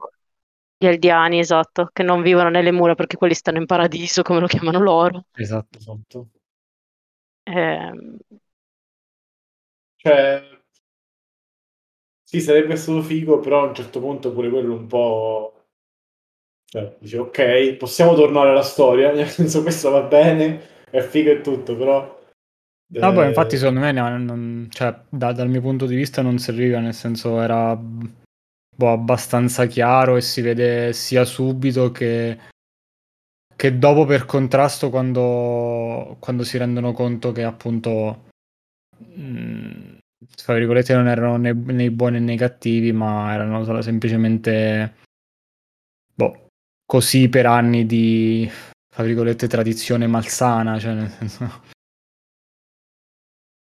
Gli Eldiani, esatto, che non vivono nelle mura perché quelli stanno in paradiso, come lo chiamano loro.
Esatto.
Esatto.
Ehm,
Cioè, sì, sarebbe stato figo, però a un certo punto pure quello un po'... Cioè, dice, ok, possiamo tornare alla storia, <laughs> nel senso questo va bene, è figo e tutto, però...
No, poi
eh,
infatti secondo me no, non- cioè, da- dal mio punto di vista non serviva, nel senso era boh, abbastanza chiaro e si vede sia subito che che dopo per contrasto quando, quando si rendono conto che appunto mh, tra virgolette non erano né, né buoni né cattivi ma erano solo semplicemente boh, così per anni di tra virgolette tradizione malsana cioè nel senso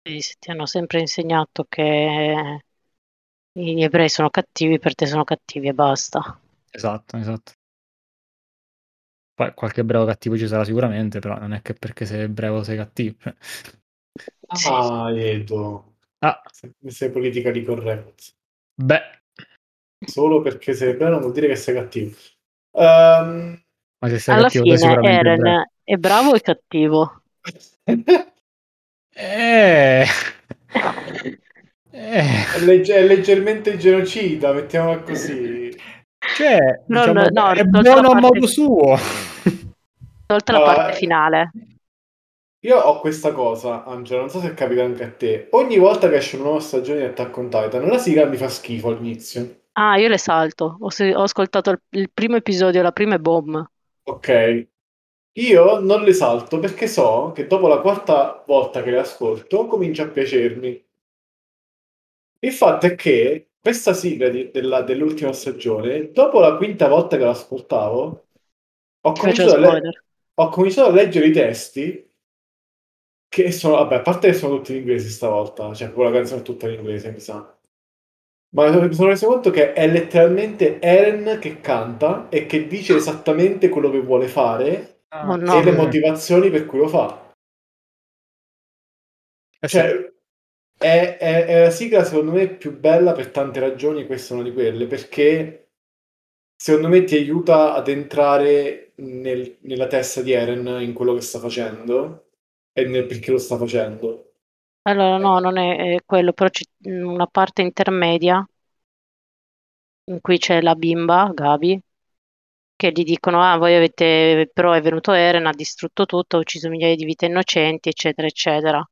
Sì, ti hanno sempre insegnato che gli ebrei sono cattivi, per te sono cattivi e basta.
esatto esatto poi qualche bravo cattivo ci sarà sicuramente però non è che perché sei bravo sei cattivo cioè.
Sì.
Ah, Edo.
ah
Se- Sei politically correct.
beh
Solo perché sei bravo non vuol dire che sei cattivo. Ehm,
ma se sei
Alla
cattivo sei
fine. Eren è bravo e cattivo. <laughs>
Eh. Eh. <laughs>
è, legge- è leggermente genocida, mettiamola così.
Cioè,
No,
diciamo,
no, no,
è buono a
parte-
modo suo.
Tolta la
Ah,
parte finale.
Io ho questa cosa, Angela, non so se capita anche a te. Ogni volta che esce una nuova stagione di Attack on Titan, la sigla mi fa schifo all'inizio.
Ah, io le salto. Ho, ho ascoltato il, il primo episodio, la prima è bomb.
Ok. Io non le salto perché so che dopo la quarta volta che le ascolto comincia a piacermi. Il fatto è che questa sigla di- della- dell'ultima stagione, dopo la quinta volta che l'ascoltavo, ho
Ti
cominciato, a le- ho cominciato a leggere i testi che sono, vabbè, a parte che sono tutti in inglese stavolta, cioè proprio la canzone è tutta in inglese, mi sa. Ma mi sono reso conto che è letteralmente Eren che canta e che dice esattamente quello che vuole fare
Oh, no.
e le motivazioni per cui lo fa.
Eh.
Cioè, è, è- è la sigla secondo me più bella per tante ragioni, questa è una di quelle, perché secondo me ti aiuta ad entrare nel- nella testa di Eren in quello che sta facendo e nel perché lo sta facendo.
Allora, no, non è, è quello, però c'è una parte intermedia in cui c'è la bimba, Gabi, che gli dicono, ah, voi avete, però è venuto Eren, ha distrutto tutto, ha ucciso migliaia di vite innocenti, eccetera, eccetera.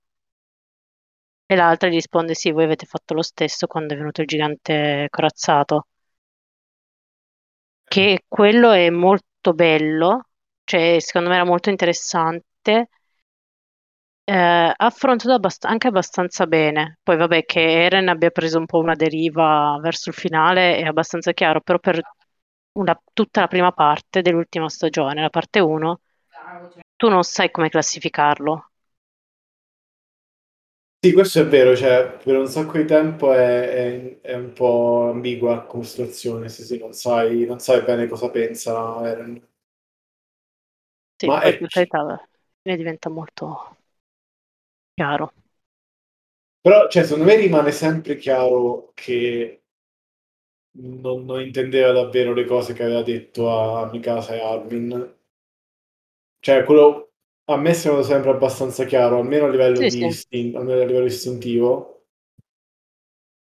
E l'altra gli risponde, sì, voi avete fatto lo stesso quando è venuto il gigante corazzato. Che quello è molto bello, cioè secondo me era molto interessante. Eh, affrontato abbast- anche abbastanza bene. Poi vabbè che Eren abbia preso un po' una deriva verso il finale è abbastanza chiaro, però per una- tutta la prima parte dell'ultima stagione, la parte 1, tu non sai come classificarlo.
Sì, questo è vero, cioè, per un sacco di tempo è, è- è un po' ambigua come situazione, sì, sì, non sai, non sai bene cosa pensa Eren.
Sì,
Ma è-
carità, alla fine diventa molto chiaro.
Però, cioè, secondo me rimane sempre chiaro che non, non intendeva davvero le cose che aveva detto a Mikasa e Armin. Cioè, quello a me sembra sempre abbastanza chiaro, almeno a livello,
Sì,
di
sì.
istin- almeno a livello istintivo.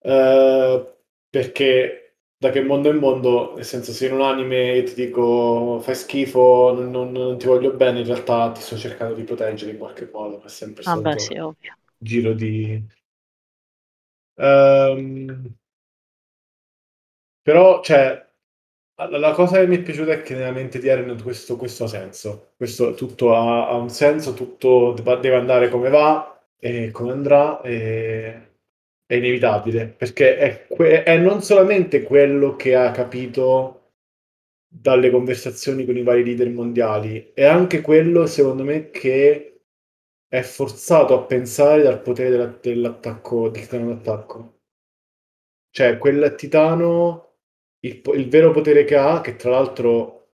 Eh, perché da che mondo è mondo, nel senso, se in un anime ti dico fai schifo, non, non- non ti voglio bene, in realtà ti sto cercando di proteggere in qualche modo, è sempre
Ah, beh,
stato
sì, ovvio.
giro di... Ehm, però, cioè, la, la cosa che mi è piaciuta è che nella mente di Eren questo, questo ha senso. Questo tutto ha, ha un senso, tutto deve andare come va e come andrà, e è inevitabile, perché è, que- è non solamente quello che ha capito dalle conversazioni con i vari leader mondiali, è anche quello, secondo me, che è forzato a pensare dal potere della- dell'attacco, del titano d'attacco. Cioè, quel titano, il, il vero potere che ha, che tra l'altro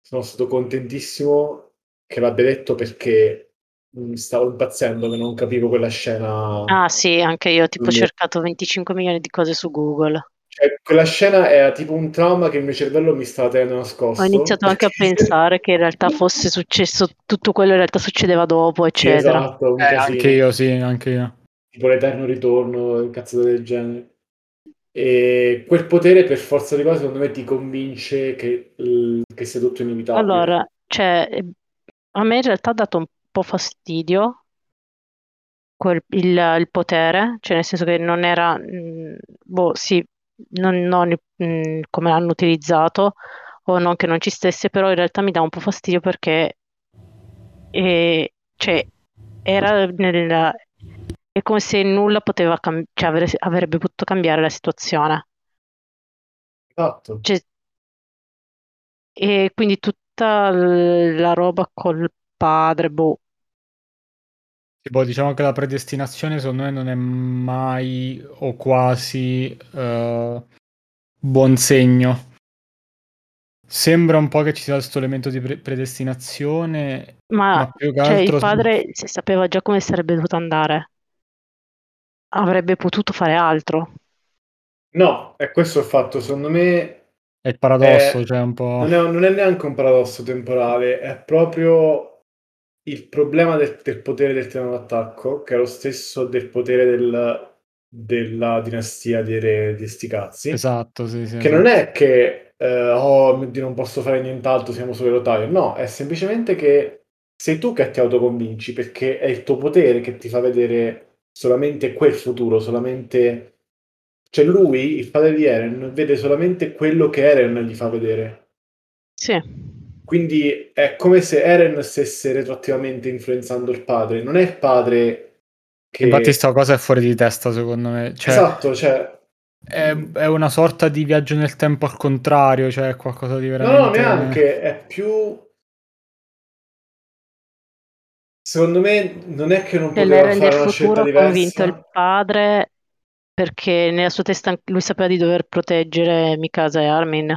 sono stato contentissimo che l'abbia detto perché mh, stavo impazzendo che non capivo quella scena.
Ah, sì, anche io tipo ho cercato 25 milioni di cose su Google.
Cioè, quella scena era tipo un trauma che il mio cervello mi stava tenendo nascosto.
Ho iniziato anche a <laughs> pensare che in realtà fosse successo tutto quello in realtà succedeva dopo, eccetera.
esatto, un
Eh, anche io, sì, anche io.
tipo l'eterno ritorno, cazzate del genere. E quel potere, per forza di cose, secondo me ti convince che, eh, che sia tutto inevitabile.
Allora, cioè, a me in realtà ha dato un po' fastidio quel- il, il potere, cioè nel senso che non era, mh, boh, sì, non, non, mh, come l'hanno utilizzato. o non che non ci stesse, però in realtà mi dà un po' fastidio perché eh, cioè, era nella, è come se nulla poteva cam- cioè, avre- avrebbe potuto cambiare la situazione.
Esatto.
Cioè, e quindi tutta l- la roba col padre, boh,
Tipo, diciamo che la predestinazione secondo me non è mai o quasi eh, buon segno. Sembra un po' che ci sia questo elemento di pre- predestinazione,
ma
ma più che
cioè,
altro
il padre si sapeva già come sarebbe dovuto andare. Avrebbe potuto fare altro.
No, è questo il fatto. Secondo me
è il paradosso,
Eh,
cioè un po'...
non è, non è neanche un paradosso temporale, è proprio il problema del, del potere del titano d'attacco, che è lo stesso del potere del- della dinastia di re di sti cazzi.
Esatto, sì, sì.
Che non è che, eh, oh mio Dio, non posso fare nient'altro, siamo solo rotaio. No, è semplicemente che sei tu che ti autoconvinci, perché è il tuo potere che ti fa vedere solamente quel futuro, solamente... Cioè lui, il padre di Eren, vede solamente quello che Eren gli fa vedere.
Sì,
Quindi è come se Eren stesse retroattivamente influenzando il padre. Non è il padre che...
Infatti sta cosa è fuori di testa, secondo me. Cioè,
Esatto, cioè...
è, è una sorta di viaggio nel tempo al contrario, cioè qualcosa di
No,
veramente...
no, neanche, è più... Secondo me non è che non poteva fare una
futuro
scelta
ha convinto
diversa.
il padre perché nella sua testa lui sapeva di dover proteggere Mikasa e Armin.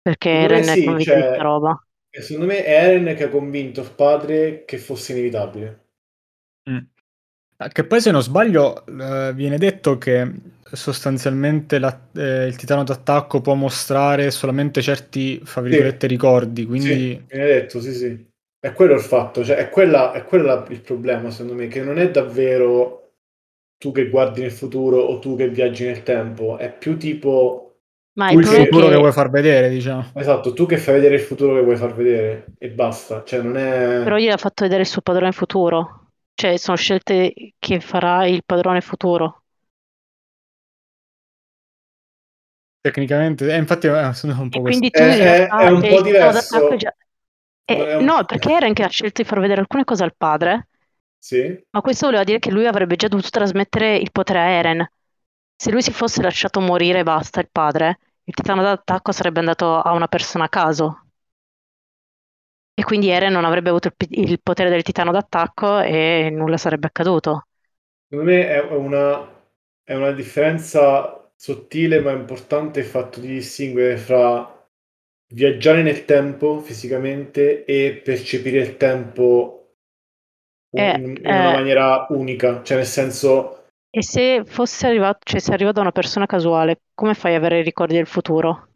Perché
Secondo
Eren è
sì,
convinto
cioè-
di questa roba.
E secondo me è Eren che ha convinto il padre che fosse inevitabile.
Mm. Ah, Che poi, se non sbaglio, eh, viene detto che sostanzialmente la- eh, il titano d'attacco può mostrare solamente certi, fra virgolette, ricordi, quindi...
Sì, viene detto, sì, sì. È quello il fatto, cioè è quella, è quella il problema, secondo me, che non è davvero tu che guardi nel futuro o tu che viaggi nel tempo, è più tipo,
Ma
Tu
il
futuro che
che
vuoi far vedere, diciamo.
esatto, tu che fai vedere il futuro che vuoi far vedere e basta, cioè non è...
però gli ha fatto vedere il suo padrone futuro. Cioè, sono scelte che farà il padrone futuro.
Tecnicamente, eh, infatti eh, sono un
E
po' questo.
quindi tu
È-
in
è-
realtà
è un po' diverso.
già- Eh,
un-
no, perché Eren che ha scelto di far vedere alcune cose al padre,
Sì,
ma questo voleva dire che lui avrebbe già dovuto trasmettere il potere a Eren. Se lui si fosse lasciato morire e basta il padre, il titano d'attacco sarebbe andato a una persona a caso. E quindi Eren non avrebbe avuto il, il potere del titano d'attacco e nulla sarebbe accaduto.
secondo me è una, è una differenza sottile ma importante il fatto di distinguere fra viaggiare nel tempo fisicamente e percepire il tempo in,
Eh,
in una
eh.
maniera unica, cioè nel senso,
E se fosse arrivato, cioè se arriva da una persona casuale, come fai ad avere i ricordi del futuro?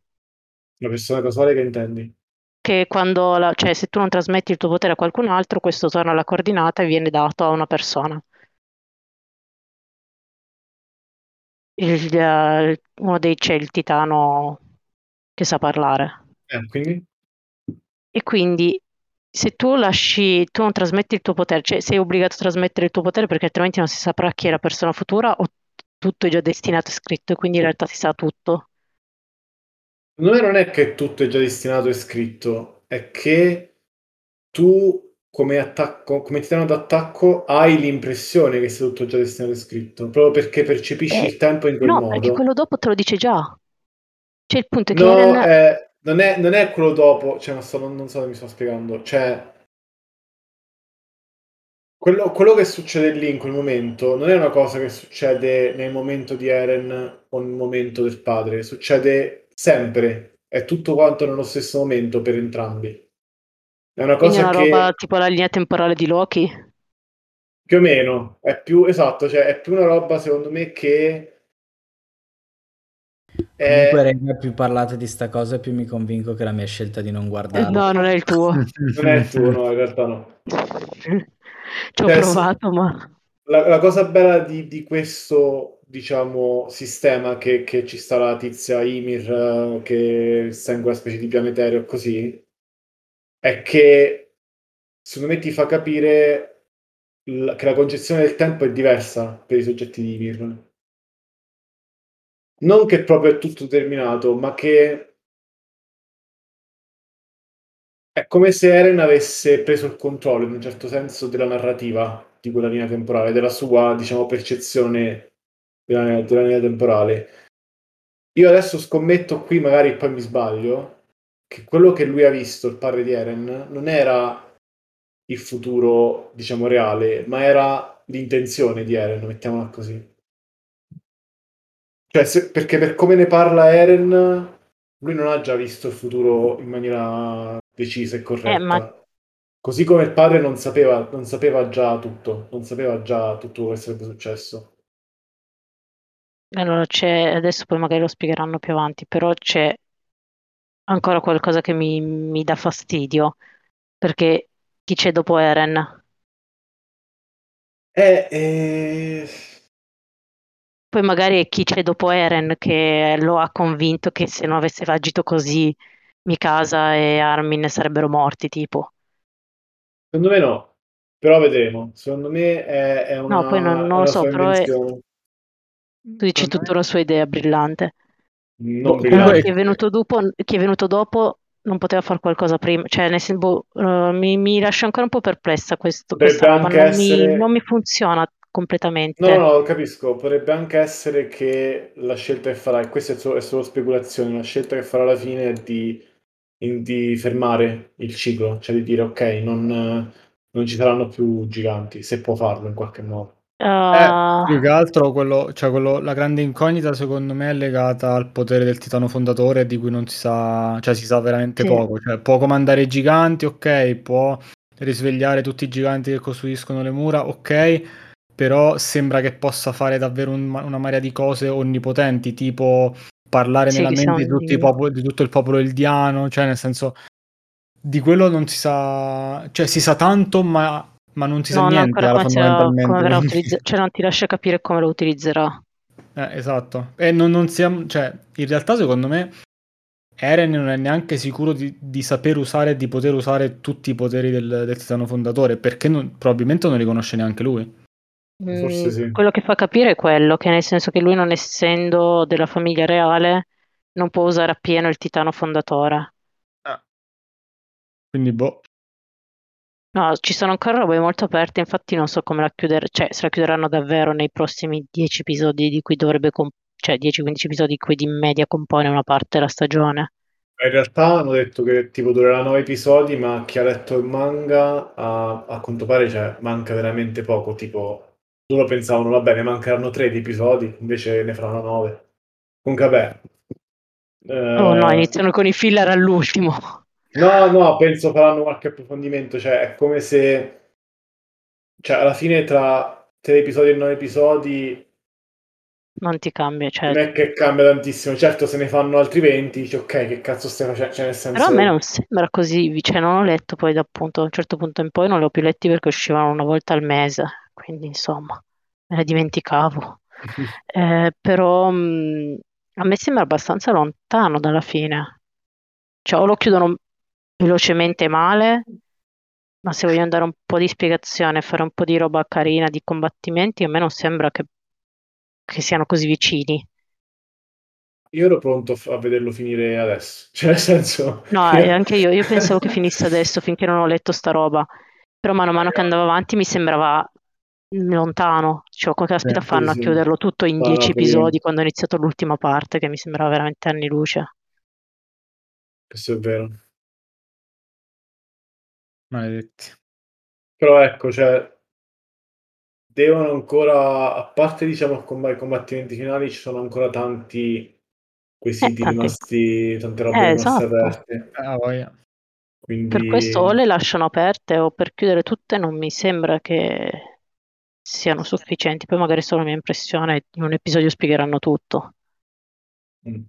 una persona casuale che intendi?
Che quando, la- cioè se tu non trasmetti il tuo potere a qualcun altro, questo torna alla coordinata e viene dato a una persona. Il- eh, uno dei c'è il titano che sa parlare.
Eh, quindi?
E quindi se tu lasci, tu non trasmetti il tuo potere, cioè sei obbligato a trasmettere il tuo potere perché altrimenti non si saprà chi è la persona futura o tutto è già destinato e scritto e quindi in realtà si sa tutto.
Secondo me non è che tutto è già destinato e scritto, è che tu come attacco, come titano d'attacco hai l'impressione che sia tutto già destinato e scritto, proprio perché percepisci
Eh,
il tempo in quel
No,
modo.
perché quello dopo te lo dice già. Cioè il punto è che
No,
Eren...
eh, non, è, non è quello dopo, cioè non so, non so se mi sto spiegando, cioè quello, quello che succede lì in quel momento non è una cosa che succede nel momento di Eren o nel momento del padre, succede sempre, è tutto quanto nello stesso momento per entrambi. È una
Quindi è
cosa
una
che
roba tipo la linea temporale di Loki.
più o meno è più esatto, cioè è più una roba secondo me che è-
Comunque, più parlate di sta cosa, più mi convinco che la mia scelta di non guardarlo.
No, non è il tuo. <laughs>
non è il tuo, no, in realtà no.
Ci ho
Cioè,
provato, ma...
La, la cosa bella di, di questo, diciamo, sistema che, che ci sta la tizia Ymir, eh, che sta in quella specie di pianeta aereo così, è che secondo me ti fa capire l- che la concezione del tempo è diversa per i soggetti di Ymir. Non che proprio è tutto terminato, ma che È come se Eren avesse preso il controllo in un certo senso della narrativa di quella linea temporale, della sua, diciamo, percezione della, della linea temporale. Io adesso scommetto qui, magari poi mi sbaglio, che quello che lui ha visto, il padre di Eren, non era il futuro, diciamo, reale, ma era l'intenzione di Eren, mettiamola così. Cioè, se, perché per come ne parla Eren, lui non ha già visto il futuro in maniera decisa e corretta.
Eh, ma-
Così come il padre non sapeva, non sapeva già tutto, non sapeva già tutto quello che sarebbe successo.
Allora c'è, adesso poi magari lo spiegheranno più avanti, però c'è ancora qualcosa che mi, mi dà fastidio, perché chi c'è dopo Eren?
Eh, eh,
Poi magari è chi c'è dopo Eren che lo ha convinto che se non avesse agito così Mikasa e Armin sarebbero morti, tipo.
secondo me no, però vedremo. Secondo me è, è una,
No, poi non- non lo so, però è-
invenzione.
Tu dici tutta una sua idea brillante.
Non
Boh,
brillante.
Chi è venuto dopo, chi è venuto dopo non poteva fare qualcosa prima, cioè nel senso, boh, eh, mi, mi lascia ancora un po' perplessa questo, questa roba, non
essere-
mi, non mi funziona completamente.
No, no, capisco. Potrebbe anche essere che la scelta che farà, e questa è solo, è solo speculazione, la scelta che farà alla fine è di, in- di fermare il ciclo, cioè di dire ok, non, non ci saranno più giganti, se può farlo in qualche modo.
Ah,
Più che altro quello, cioè quello, la grande incognita secondo me è legata al potere del titano fondatore di cui non si sa, cioè si sa veramente
Sì.
poco. Cioè, può comandare i giganti, ok, può risvegliare tutti i giganti che costruiscono le mura, ok, però sembra che possa fare davvero un- una marea di cose onnipotenti, tipo parlare
Sì,
nella mente di, tutti i popoli- di tutto il popolo eldiano, cioè nel senso di quello non si sa, cioè si sa tanto, ma, ma non si sa
no, no,
niente
ancora
fondamentalmente.
come verrà <laughs> utilizzato, cioè non ti lascia capire come lo utilizzerà.
Eh, esatto. E non, non siamo, cioè, in realtà secondo me Eren non è neanche sicuro di, di saper usare e di poter usare tutti i poteri del, del titano fondatore, perché non- probabilmente non li conosce neanche lui.
Mm,
sì.
Quello che fa capire è quello, che nel senso che lui non essendo della famiglia reale non può usare appieno il titano fondatore.
Quindi, boh.
No, ci sono ancora robe molto aperte, infatti non so come la chiudere, cioè se la chiuderanno davvero nei prossimi 10 episodi di cui dovrebbe, com- cioè 10-15 episodi di cui di media compone una parte della stagione.
In realtà hanno detto che tipo durerà nove episodi, ma chi ha letto il manga a, a quanto pare cioè, manca veramente poco. Tipo, loro pensavano, vabbè, ne mancheranno tre di episodi, invece ne faranno nove. Comunque, vabbè.
Oh no,
Eh,
iniziano con i filler all'ultimo.
No, no, penso faranno qualche approfondimento, cioè è come se cioè alla fine tra tre episodi e nove episodi
Non ti cambia, cioè.
non è che cambia tantissimo. Certo, se ne fanno altri 20, dici ok, che cazzo stai facendo? Cioè, nel senso
Però a me non sembra così, cioè non ho letto poi da appunto a un certo punto in poi non li ho più letti perché uscivano una volta al mese, quindi insomma me ne dimenticavo. Eh, però mh, a me sembra abbastanza lontano dalla fine. Cioè o lo chiudono velocemente male, ma se vogliono dare un po' di spiegazione, fare un po' di roba carina, di combattimenti, a me non sembra che, che siano così vicini.
Io ero pronto a vederlo finire adesso. <laughs> Cioè, nel senso
No, e anche io, io pensavo che finisse adesso finché non ho letto sta roba, però mano a mano che andavo avanti mi sembrava lontano, cioè come caspita
Sì,
fanno a
sì.
chiuderlo tutto in
no,
dieci
prima.
episodi quando ho iniziato l'ultima parte che mi sembrava veramente anni luce.
Questo è vero.
Maledetti.
Però ecco, cioè devono ancora, a parte diciamo i combattimenti finali, ci sono ancora tanti quesiti
Eh, tanti-
rimasti, tante robe
Eh,
rimaste
esatto.
aperte.
Ah, voglia.
Quindi
Per questo o le lasciano aperte o per chiudere tutte non mi sembra che siano sufficienti. Poi magari è solo la mia impressione, in un episodio spiegheranno tutto.
Mm.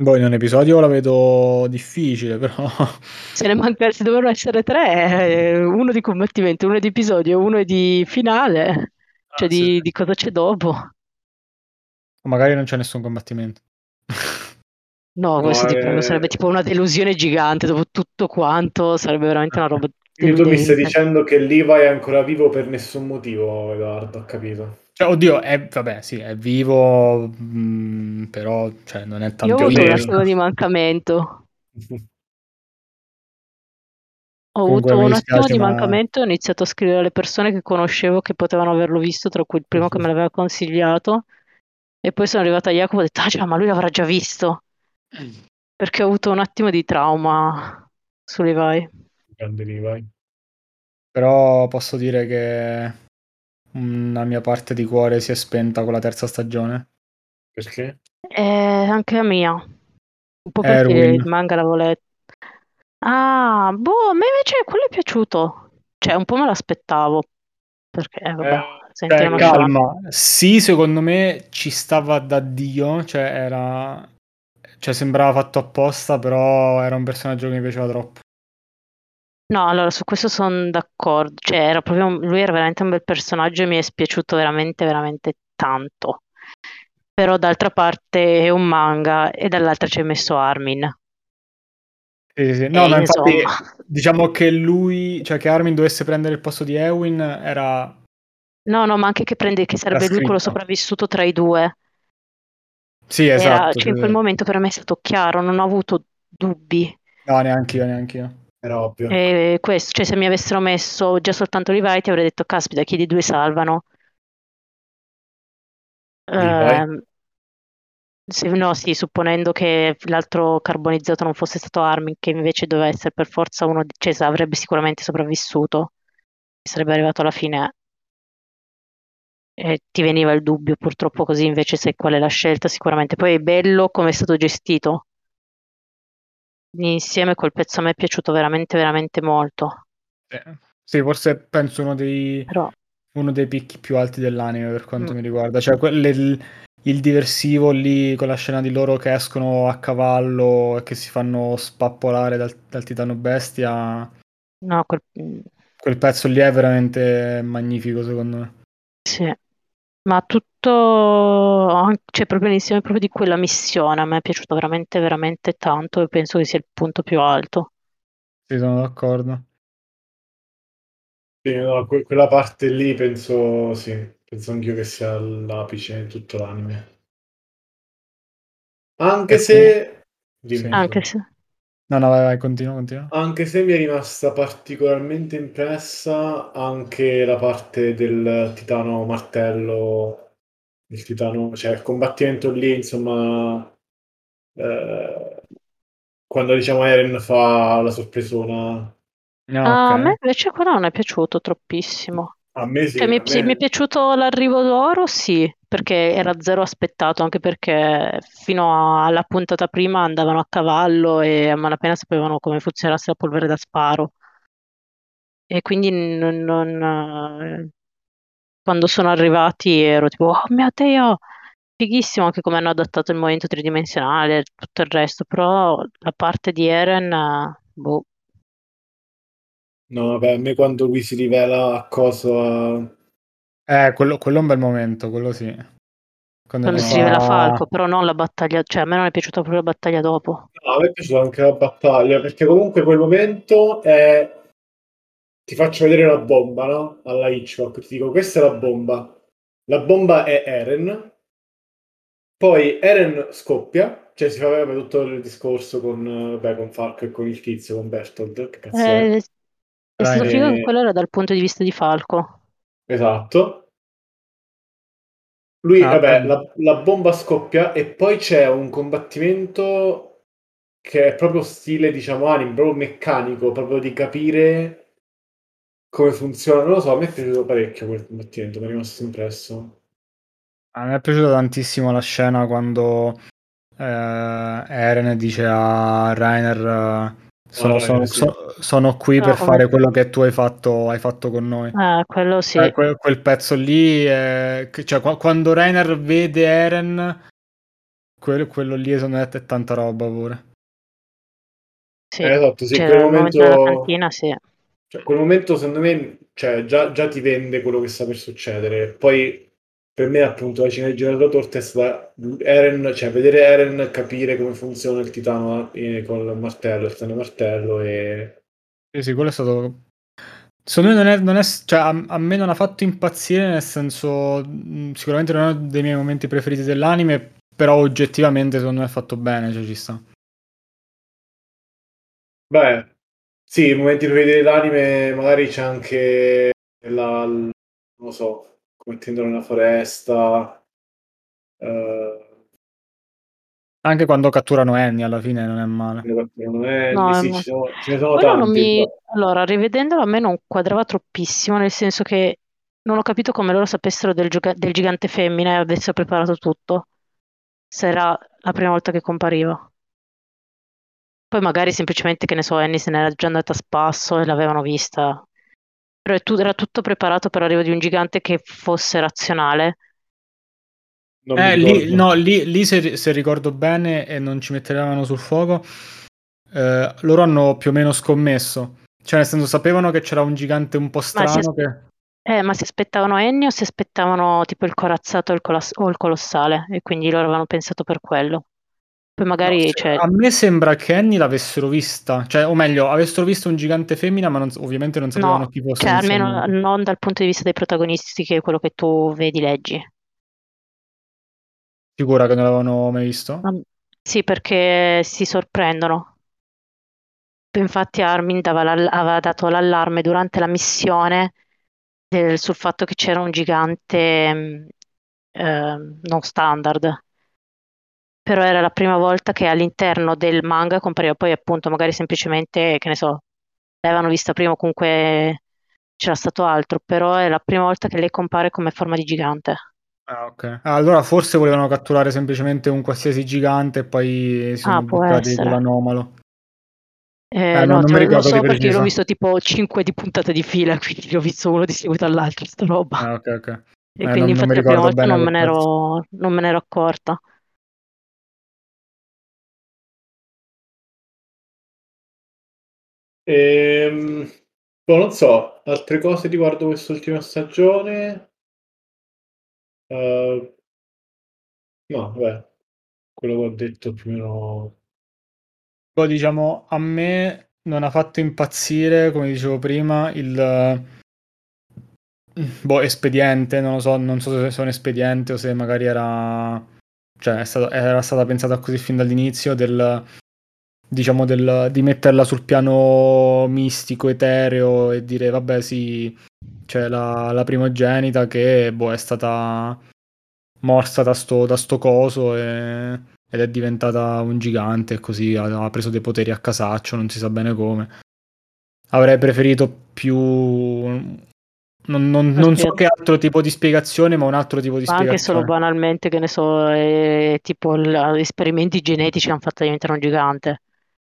Boh, in un episodio la vedo difficile, però. <laughs>
Se ne manca, se dovevano essere tre, eh, uno di combattimento, uno di episodio, uno di finale, cioè
Ah, sì.
di, di cosa c'è dopo.
O magari non c'è nessun combattimento.
No, questo
No,
ti prego,
eh.
sarebbe tipo una delusione gigante dopo tutto quanto, sarebbe veramente una roba
Quindi tu mi stai dicendo che Levi è ancora vivo per nessun motivo, Edoardo, ho capito.
Cioè, oddio, è, vabbè, sì, è vivo, mm, però cioè, non è
Io ho
tanto
avuto
vero.
una di mancamento. <laughs> Ho
Comunque
avuto un attimo di
ma-
mancamento e ho iniziato a scrivere alle persone che conoscevo che potevano averlo visto, tra cui il primo che me l'aveva consigliato. E poi sono arrivata a Jacopo e ho detto, ah già, ma lui l'avrà già visto. Perché ho avuto un attimo di trauma su Levi.
Grande Levi.
Però posso dire che una mia parte di cuore si è spenta con la terza stagione.
Perché?
E anche la mia. Un po' perché
Erwin.
il manga l'avevo letto. Ah, boh, a me invece quello è piaciuto. Cioè, un po' me l'aspettavo. Perché, eh, vabbè,
Eh,
sentiamo
cioè,
Calma, sì, secondo me ci stava da Dio, cioè era... Cioè sembrava fatto apposta, però era un personaggio che mi piaceva troppo.
No, allora su questo sono d'accordo. Cioè, era proprio, lui era veramente un bel personaggio e mi è spiaciuto veramente, veramente tanto. Però d'altra parte è un manga e dall'altra ci hai messo Armin.
Sì, sì, sì. No,
E
ma infatti
insomma.
diciamo che lui, cioè che Armin dovesse prendere il posto di Ewin era...
No, no, ma anche che prende, che sarebbe lui quello
scritto.
sopravvissuto tra i due.
Sì,
Era-
esatto.
cioè, in quel momento per me è stato chiaro, non ho avuto dubbi.
No, neanche io, neanche io.
Era ovvio.
E questo, cioè, se mi avessero messo già soltanto Levi, ti avrei detto, caspita, chi di due salvano? Ehm, se- no, sì, supponendo che l'altro carbonizzato non fosse stato Armin, che invece doveva essere per forza uno, di- cioè avrebbe sicuramente sopravvissuto, sarebbe arrivato alla fine e ti veniva il dubbio, purtroppo così invece sai qual è la scelta, sicuramente. Poi è bello come è stato gestito. Insieme quel pezzo a me è piaciuto veramente, veramente molto.
Eh, Sì, forse penso uno dei,
Però
uno dei picchi più alti dell'anime per quanto
Mm.
mi riguarda. Cioè, quelle- il, il diversivo lì con la scena di loro che escono a cavallo e che si fanno spappolare dal, dal titano bestia.
no, quel- mm,
Quel pezzo lì è veramente magnifico, secondo me.
sì. Ma tutto, an- cioè proprio l'insieme proprio di quella missione a me è piaciuto veramente, veramente tanto e penso che sia il punto più alto.
Sì, sono d'accordo.
Sì, no, que- quella parte lì penso, sì, penso anch'io che sia l'apice di tutto l'anime. Anche
E
se... Dimmi,
Sì.
Anche
scusa.
se...
No, no, vai, vai, continua, continua.
Anche se mi è rimasta particolarmente impressa anche la parte del titano martello, il titano, cioè il combattimento lì, insomma, eh, quando diciamo Eren fa la sorpresona.
No,
Ah, a
ok.
me invece quello non è piaciuto troppissimo.
A me sì,
Cioè, mi, sì, mi è
me...
piaciuto l'arrivo d'oro, sì, perché era zero aspettato, anche perché fino alla puntata prima andavano a cavallo e a malapena sapevano come funzionasse la polvere da sparo. E quindi non, non, eh, quando sono arrivati ero tipo, oh mio Dio, fighissimo anche come hanno adattato il movimento tridimensionale e tutto il resto, però la parte di Eren, boh,
No, vabbè, a me quando lui si rivela a cosa...
Eh, quello, quello è un bel momento, quello sì. Quando
quando si rivela
fa...
Falco, però non la battaglia, cioè a me non è piaciuta proprio la battaglia dopo.
No, a me è piaciuta anche la battaglia, perché comunque quel momento è... Ti faccio vedere la bomba, no? Alla Hitchcock, ti dico, questa è la bomba. La bomba è Eren. Poi Eren scoppia, cioè si fa tutto il discorso con, eh, vabbè, con Falco e con il tizio, con Bertold, che cazzo è?
Eh, è stato figo che quello era dal punto di vista di Falco.
Esatto. Lui,
Ah,
vabbè, la, la bomba scoppia e poi c'è un combattimento che è proprio stile, diciamo, anime, proprio meccanico, proprio di capire come funziona. Non lo so, a me è piaciuto parecchio quel combattimento, mi è rimasto impresso.
A me è piaciuta tantissimo la scena quando eh, Eren dice a Rainer eh, sono,
Ah,
sono-
sì.
so- sono qui
No,
per
come-
fare quello che tu hai fatto, hai fatto con noi.
Eh, quello sì.
Cioè, que- quel pezzo lì, è- che- cioè, qua- quando Rainer vede Eren, quello, quello lì me è tanta roba pure.
Sì.
Eh, esatto, sì,
Cioè,
quel
momento
momento...
cantina, sì.
Cioè, quel momento secondo me cioè, già, già ti vende quello che sta per succedere. Poi per me appunto la ciliegina della torta è stata Eren, cioè vedere Eren capire come funziona il titano eh, col martello, il titano martello e
Sì, sì, quello è stato... Secondo me non è... non è- cioè, a, a me non ha fatto impazzire, nel senso... mh, Sicuramente non è uno dei miei momenti preferiti dell'anime, però oggettivamente secondo me è fatto bene, cioè ci sta.
Beh, sì, i momenti in cui vedi l'anime magari c'è anche la, non lo so, come tendono nella foresta. eh,
Anche quando catturano Annie alla fine non è male.
quando catturano Annie,
No,
sì,
no.
ci sono- ce ne sono
Quello
tanti.
mi... Allora, rivedendolo a me non quadrava troppissimo, nel senso che non ho capito come loro sapessero del, gioca- del gigante femmina e avessero preparato tutto, se era la prima volta che compariva. Poi magari semplicemente, che ne so, Annie se n'era già andata a spasso e l'avevano vista. Però è tu- era tutto preparato per l'arrivo di un gigante che fosse razionale.
Eh, lì, no, lì, lì se, se ricordo bene e non ci mettevano sul fuoco, eh, loro hanno più o meno scommesso. Cioè, nel senso, sapevano che c'era un gigante un po'
si
strano
as-
che...
Eh, ma si aspettavano Annie o si aspettavano tipo il corazzato o il, colas- o il colossale? E quindi loro avevano pensato per quello. Poi magari,
No,
cioè,
A me sembra che Annie l'avessero vista, cioè, o meglio, avessero visto un gigante femmina, ma non- ovviamente non sapevano
no,
chi fosse.
cioè almeno non dal punto di vista dei protagonisti, che è quello che tu vedi, leggi.
Sicura che non l'avevano mai visto?
Ma- Sì, perché si sorprendono. Infatti Armin aveva dato l'allarme durante la missione del- sul fatto che c'era un gigante ehm, non standard. Però era la prima volta che all'interno del manga compariva poi appunto magari semplicemente, che ne so, l'avevano vista prima o comunque c'era stato altro, però è la prima volta che lei compare come forma di gigante.
Ah, ok. Ah, allora forse volevano catturare semplicemente un qualsiasi gigante e poi si sono
Ah,
buttati
essere.
sull'anomalo.
Eh,
Eh,
no,
non- non mi
lo- lo
ricordo
so perché io l'ho visto tipo 5 di puntate di fila, <laughs> quindi l'ho visto uno di seguito all'altro, sta roba.
Ah, ok, ok.
E
Eh,
quindi
non-
infatti la prima volta non me ero, non me ne ero accorta.
Ehm, boh, non so, altre cose riguardo quest'ultima stagione? Eh, no, vabbè, quello che ho detto più o meno...
Poi diciamo, a me non ha fatto impazzire, come dicevo prima, il boh, espediente, non lo so, non so se è un espediente o se magari era cioè stato- era stata pensata così fin dall'inizio del diciamo del, di metterla sul piano mistico, etereo e dire vabbè sì, c'è la, la primogenita che boh, è stata morsa da sto, da sto coso e- ed è diventata un gigante e così ha, ha preso dei poteri a casaccio, non si sa bene come. Avrei preferito più... Non, non- non so che altro tipo di spiegazione, ma un altro tipo di
Ma anche solo
spiegazione.
banalmente, che ne so, eh, tipo il- esperimenti genetici che hanno fatto diventare un gigante.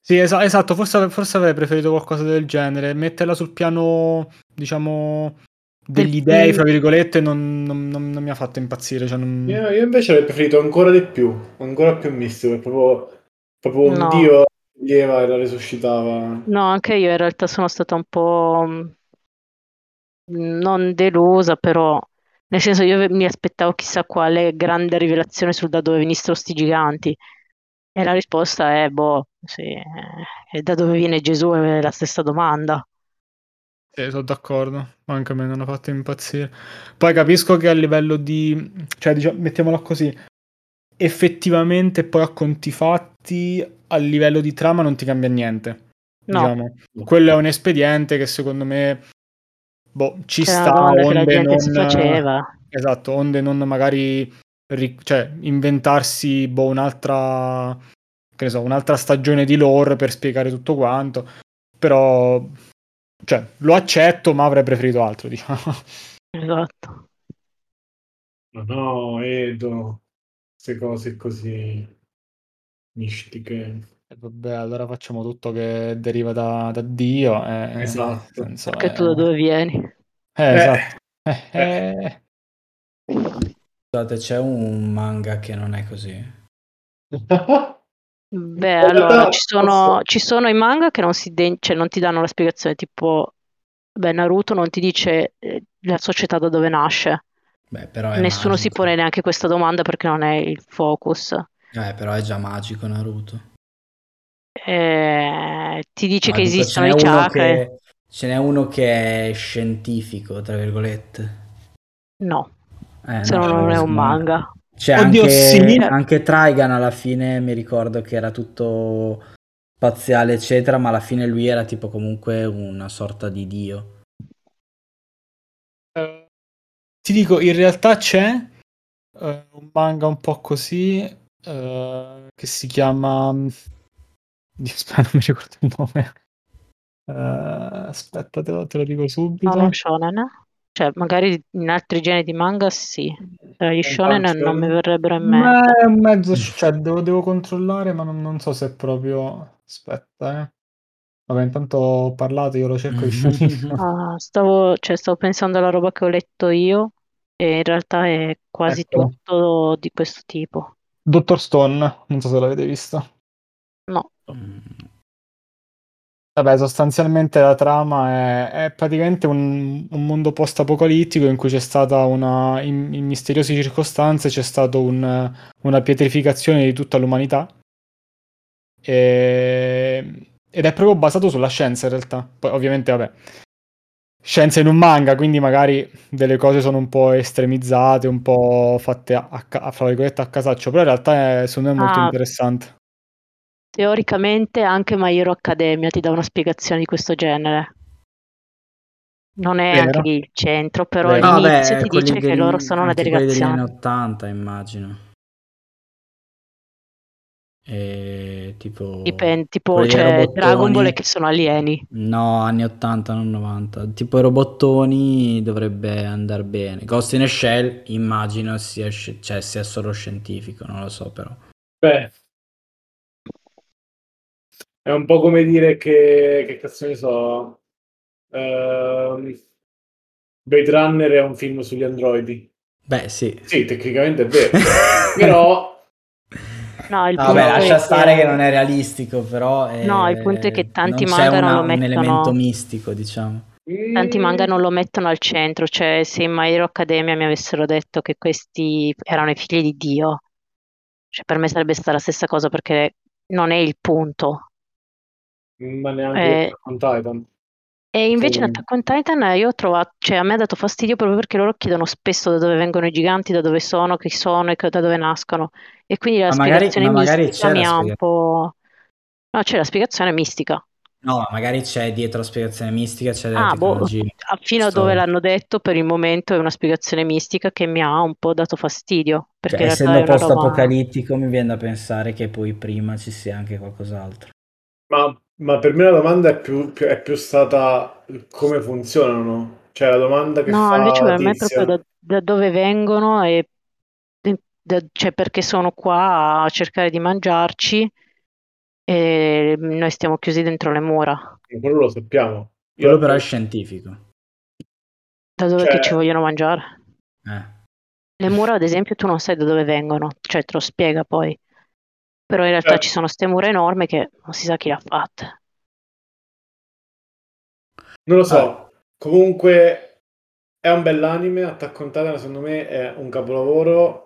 Sì, esa- esatto, forse, forse avrei preferito qualcosa del genere. Metterla sul piano, diciamo, degli
Del-
dei, fra virgolette, non, non- non- non mi ha fatto impazzire. Cioè non-
Io, io invece avrei preferito ancora di più, ancora più mistico, è proprio, proprio un
No.
dio toglieva e la resuscitava.
No, anche io in realtà sono stata un po' mh, non delusa, però nel senso io mi aspettavo chissà quale grande rivelazione sul da dove venissero sti giganti. E la risposta è, boh, sì, eh, e da dove viene Gesù è la stessa domanda.
Sì, sono d'accordo, anche a me non ha fatto impazzire. Poi capisco che a livello di, cioè, diciamo, mettiamola così, effettivamente poi a conti fatti, a livello di trama non ti cambia niente.
No,
Diciamo, quello è un espediente che secondo me, boh, ci
c'era
sta, onde non... Esatto, onde non magari ri- cioè, inventarsi boh, un'altra, che ne so, un'altra stagione di lore per spiegare tutto quanto. Però, cioè, lo accetto, ma avrei preferito altro, <laughs> diciamo.
Esatto.
Ma no, Edo, queste cose così mistiche.
E vabbè, allora facciamo tutto che deriva da, da Dio. eh,
Esatto.
senso,
Perché
eh,
tu da dove vieni?
eh,
Eh.
esatto. Eh, eh.
Scusate, c'è un manga che non è così. <laughs>
Beh, allora ci sono, ci sono i manga che non, si de- cioè, non ti danno la spiegazione, tipo, beh, Naruto non ti dice eh, la società da dove nasce.
Beh, però
Nessuno si
magico.
pone neanche questa domanda perché non è il focus.
Eh, però è già magico Naruto.
Eh, ti dice
No,
che esistono i chakra.
che ce n'è uno che è scientifico, tra virgolette.
No,
Eh,
se
no,
no non è un manga.
C'è
Oddio,
anche,
sì.
anche Trigun alla fine mi ricordo che era tutto spaziale, eccetera, ma alla fine lui era tipo comunque una sorta di dio.
Eh, ti dico, in realtà c'è eh, un manga un po' così eh, che si chiama... <laughs> Dio, aspetta, non mi ricordo il nome. Eh, aspetta, te lo, te lo dico subito.
No, non shonen. Cioè, magari in altri generi di manga sì. Tra gli shonen
Punch
non mi verrebbero in
Ma
mente.
è un mezzo, cioè devo, devo controllare, ma non, non so se è proprio... Aspetta, eh. Vabbè, intanto ho parlato, io lo cerco di <laughs> finire.
Ah, stavo, cioè, stavo pensando alla roba che ho letto io e in realtà è quasi
Eccolo.
tutto di questo tipo.
Dottor Stone, non so se l'avete visto.
No,
Mm.
Vabbè, sostanzialmente la trama è, è praticamente un, un mondo post-apocalittico in cui c'è stata una, in, in misteriose circostanze, c'è stata un- una pietrificazione di tutta l'umanità. E- ed è proprio basato sulla scienza in realtà. Poi ovviamente, vabbè, scienza in un manga, quindi magari delle cose sono un po' estremizzate, un po' fatte a, a, virgolette a casaccio, però in realtà è, secondo me è molto
Ah.
interessante.
Teoricamente anche My Hero Academia ti dà una spiegazione di questo genere. Non è
Vero.
anche lì il centro, però
Vero.
No,
all'inizio
beh,
ti dice che loro sono una
degli
delegazione.
anni 80, immagino. E tipo...
Dipende, tipo
robottoni.
Dragon Ball e che sono alieni.
No, anni 80, non 90. Tipo i robottoni dovrebbe andare bene. Ghost in the Shell immagino sia, sci- cioè, sia solo scientifico, non lo so però.
Beh, è un po' come dire che, che cazzo ne so, ehm, Blade Runner è un film sugli androidi.
Beh, sì.
Sì, tecnicamente è vero, <laughs> però
No, il punto
vabbè,
è
lascia
che-
stare che non è realistico, però è-
No, il punto è che tanti
non
manga non lo
un
mettono-
elemento mistico, diciamo.
Tanti
Mm,
manga non lo mettono al centro, cioè se in My Hero Academia mi avessero detto che questi erano i figli di Dio, cioè per me sarebbe stata la stessa cosa perché non è il punto.
Ma neanche
Eh,
Attack on Titan.
E invece in
Sì.
Attack on Titan io ho trovato, cioè a me ha dato fastidio proprio perché loro chiedono spesso da dove vengono i giganti, da dove sono, chi sono e da dove nascono. E quindi la
Ma magari-
spiegazione
ma magari
mistica
c'è la
mi ha un po'... No, c'è la spiegazione mistica.
No, ma magari c'è dietro la spiegazione mistica, c'è della
Ah, boh,
tecnologia.
a- fino a dove l'hanno detto per il momento è una spiegazione mistica che mi ha un po' dato fastidio, perché
Cioè,
in realtà
essendo
una roba...
post-apocalittico mi viene da pensare che poi prima ci sia anche qualcos'altro.
Ma, ma per me la domanda è più, più- è più stata come funzionano. Cioè la domanda che
No,
fa
invece per me è proprio da, da dove vengono e da- cioè perché sono qua a cercare di mangiarci e noi stiamo chiusi dentro le mura.
Quello lo sappiamo. Io-
Quello però è scientifico.
Da dove
Cioè-
che ci vogliono mangiare?
Eh.
Le mura, ad esempio, tu non sai da dove vengono, cioè te lo spiega poi. Però in realtà
Certo.
ci sono ste mura enormi che non si sa chi le ha fatte.
Non lo so.
Ah.
Comunque è un bell'anime. Attack on Titan secondo me è un capolavoro.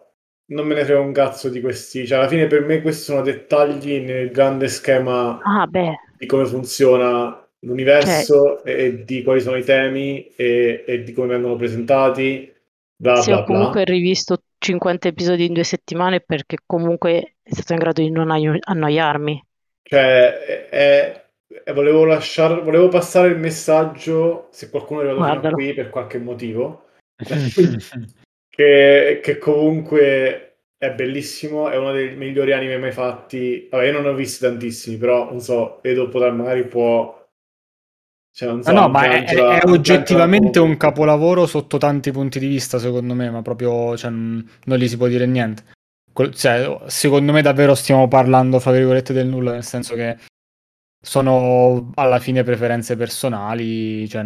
Non me ne frega un cazzo di questi. Cioè, alla fine per me questi sono dettagli nel grande schema
Ah, beh,
di come funziona l'universo
Cioè
e, e di quali sono i temi e, e di come vengono presentati. Bla
se
bla
ho comunque
bla.
rivisto 50 episodi in due settimane perché comunque è stato in grado di non anno- annoiarmi.
Cioè, è- è- volevo lasciare, volevo passare il messaggio, se qualcuno è arrivato fino a
Guardalo.
qui per qualche motivo, <laughs> che, che comunque è bellissimo, è uno dei migliori anime mai fatti. Vabbè, io non ne ho visti tantissimi, però non so, Edo potrà, magari può... Cioè, non so,
Ah, no, ma è,
aggancia-
è oggettivamente un capolavoro sotto tanti punti di vista, secondo me, ma proprio cioè, non non gli si può dire niente. Cioè, secondo me davvero stiamo parlando, fra virgolette, del nulla, nel senso che sono alla fine preferenze personali, cioè,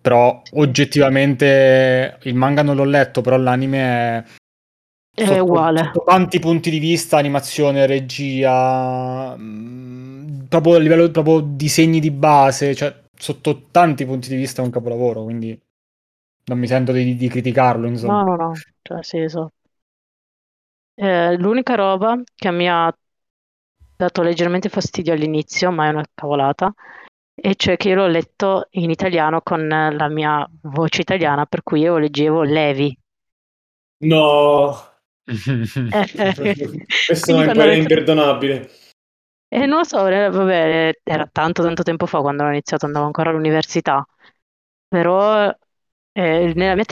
però oggettivamente il manga non l'ho letto, però l'anime è
È
sotto,
uguale.
sotto tanti punti di vista, animazione, regia, mm, proprio a livello proprio disegni di base, cioè sotto tanti punti di vista è un capolavoro, quindi non mi sento di, di criticarlo, insomma.
No, no, no, cioè, sì, esatto. Eh, l'unica roba che mi ha dato leggermente fastidio all'inizio, ma è una cavolata, e cioè che io l'ho letto in italiano con la mia voce italiana, per cui io leggevo Levi.
No,
Eh, <laughs>
questo è
letto-
imperdonabile.
E non lo so, eh, vabbè, era tanto tanto tempo fa quando ho iniziato, andavo ancora all'università, però eh, nella mia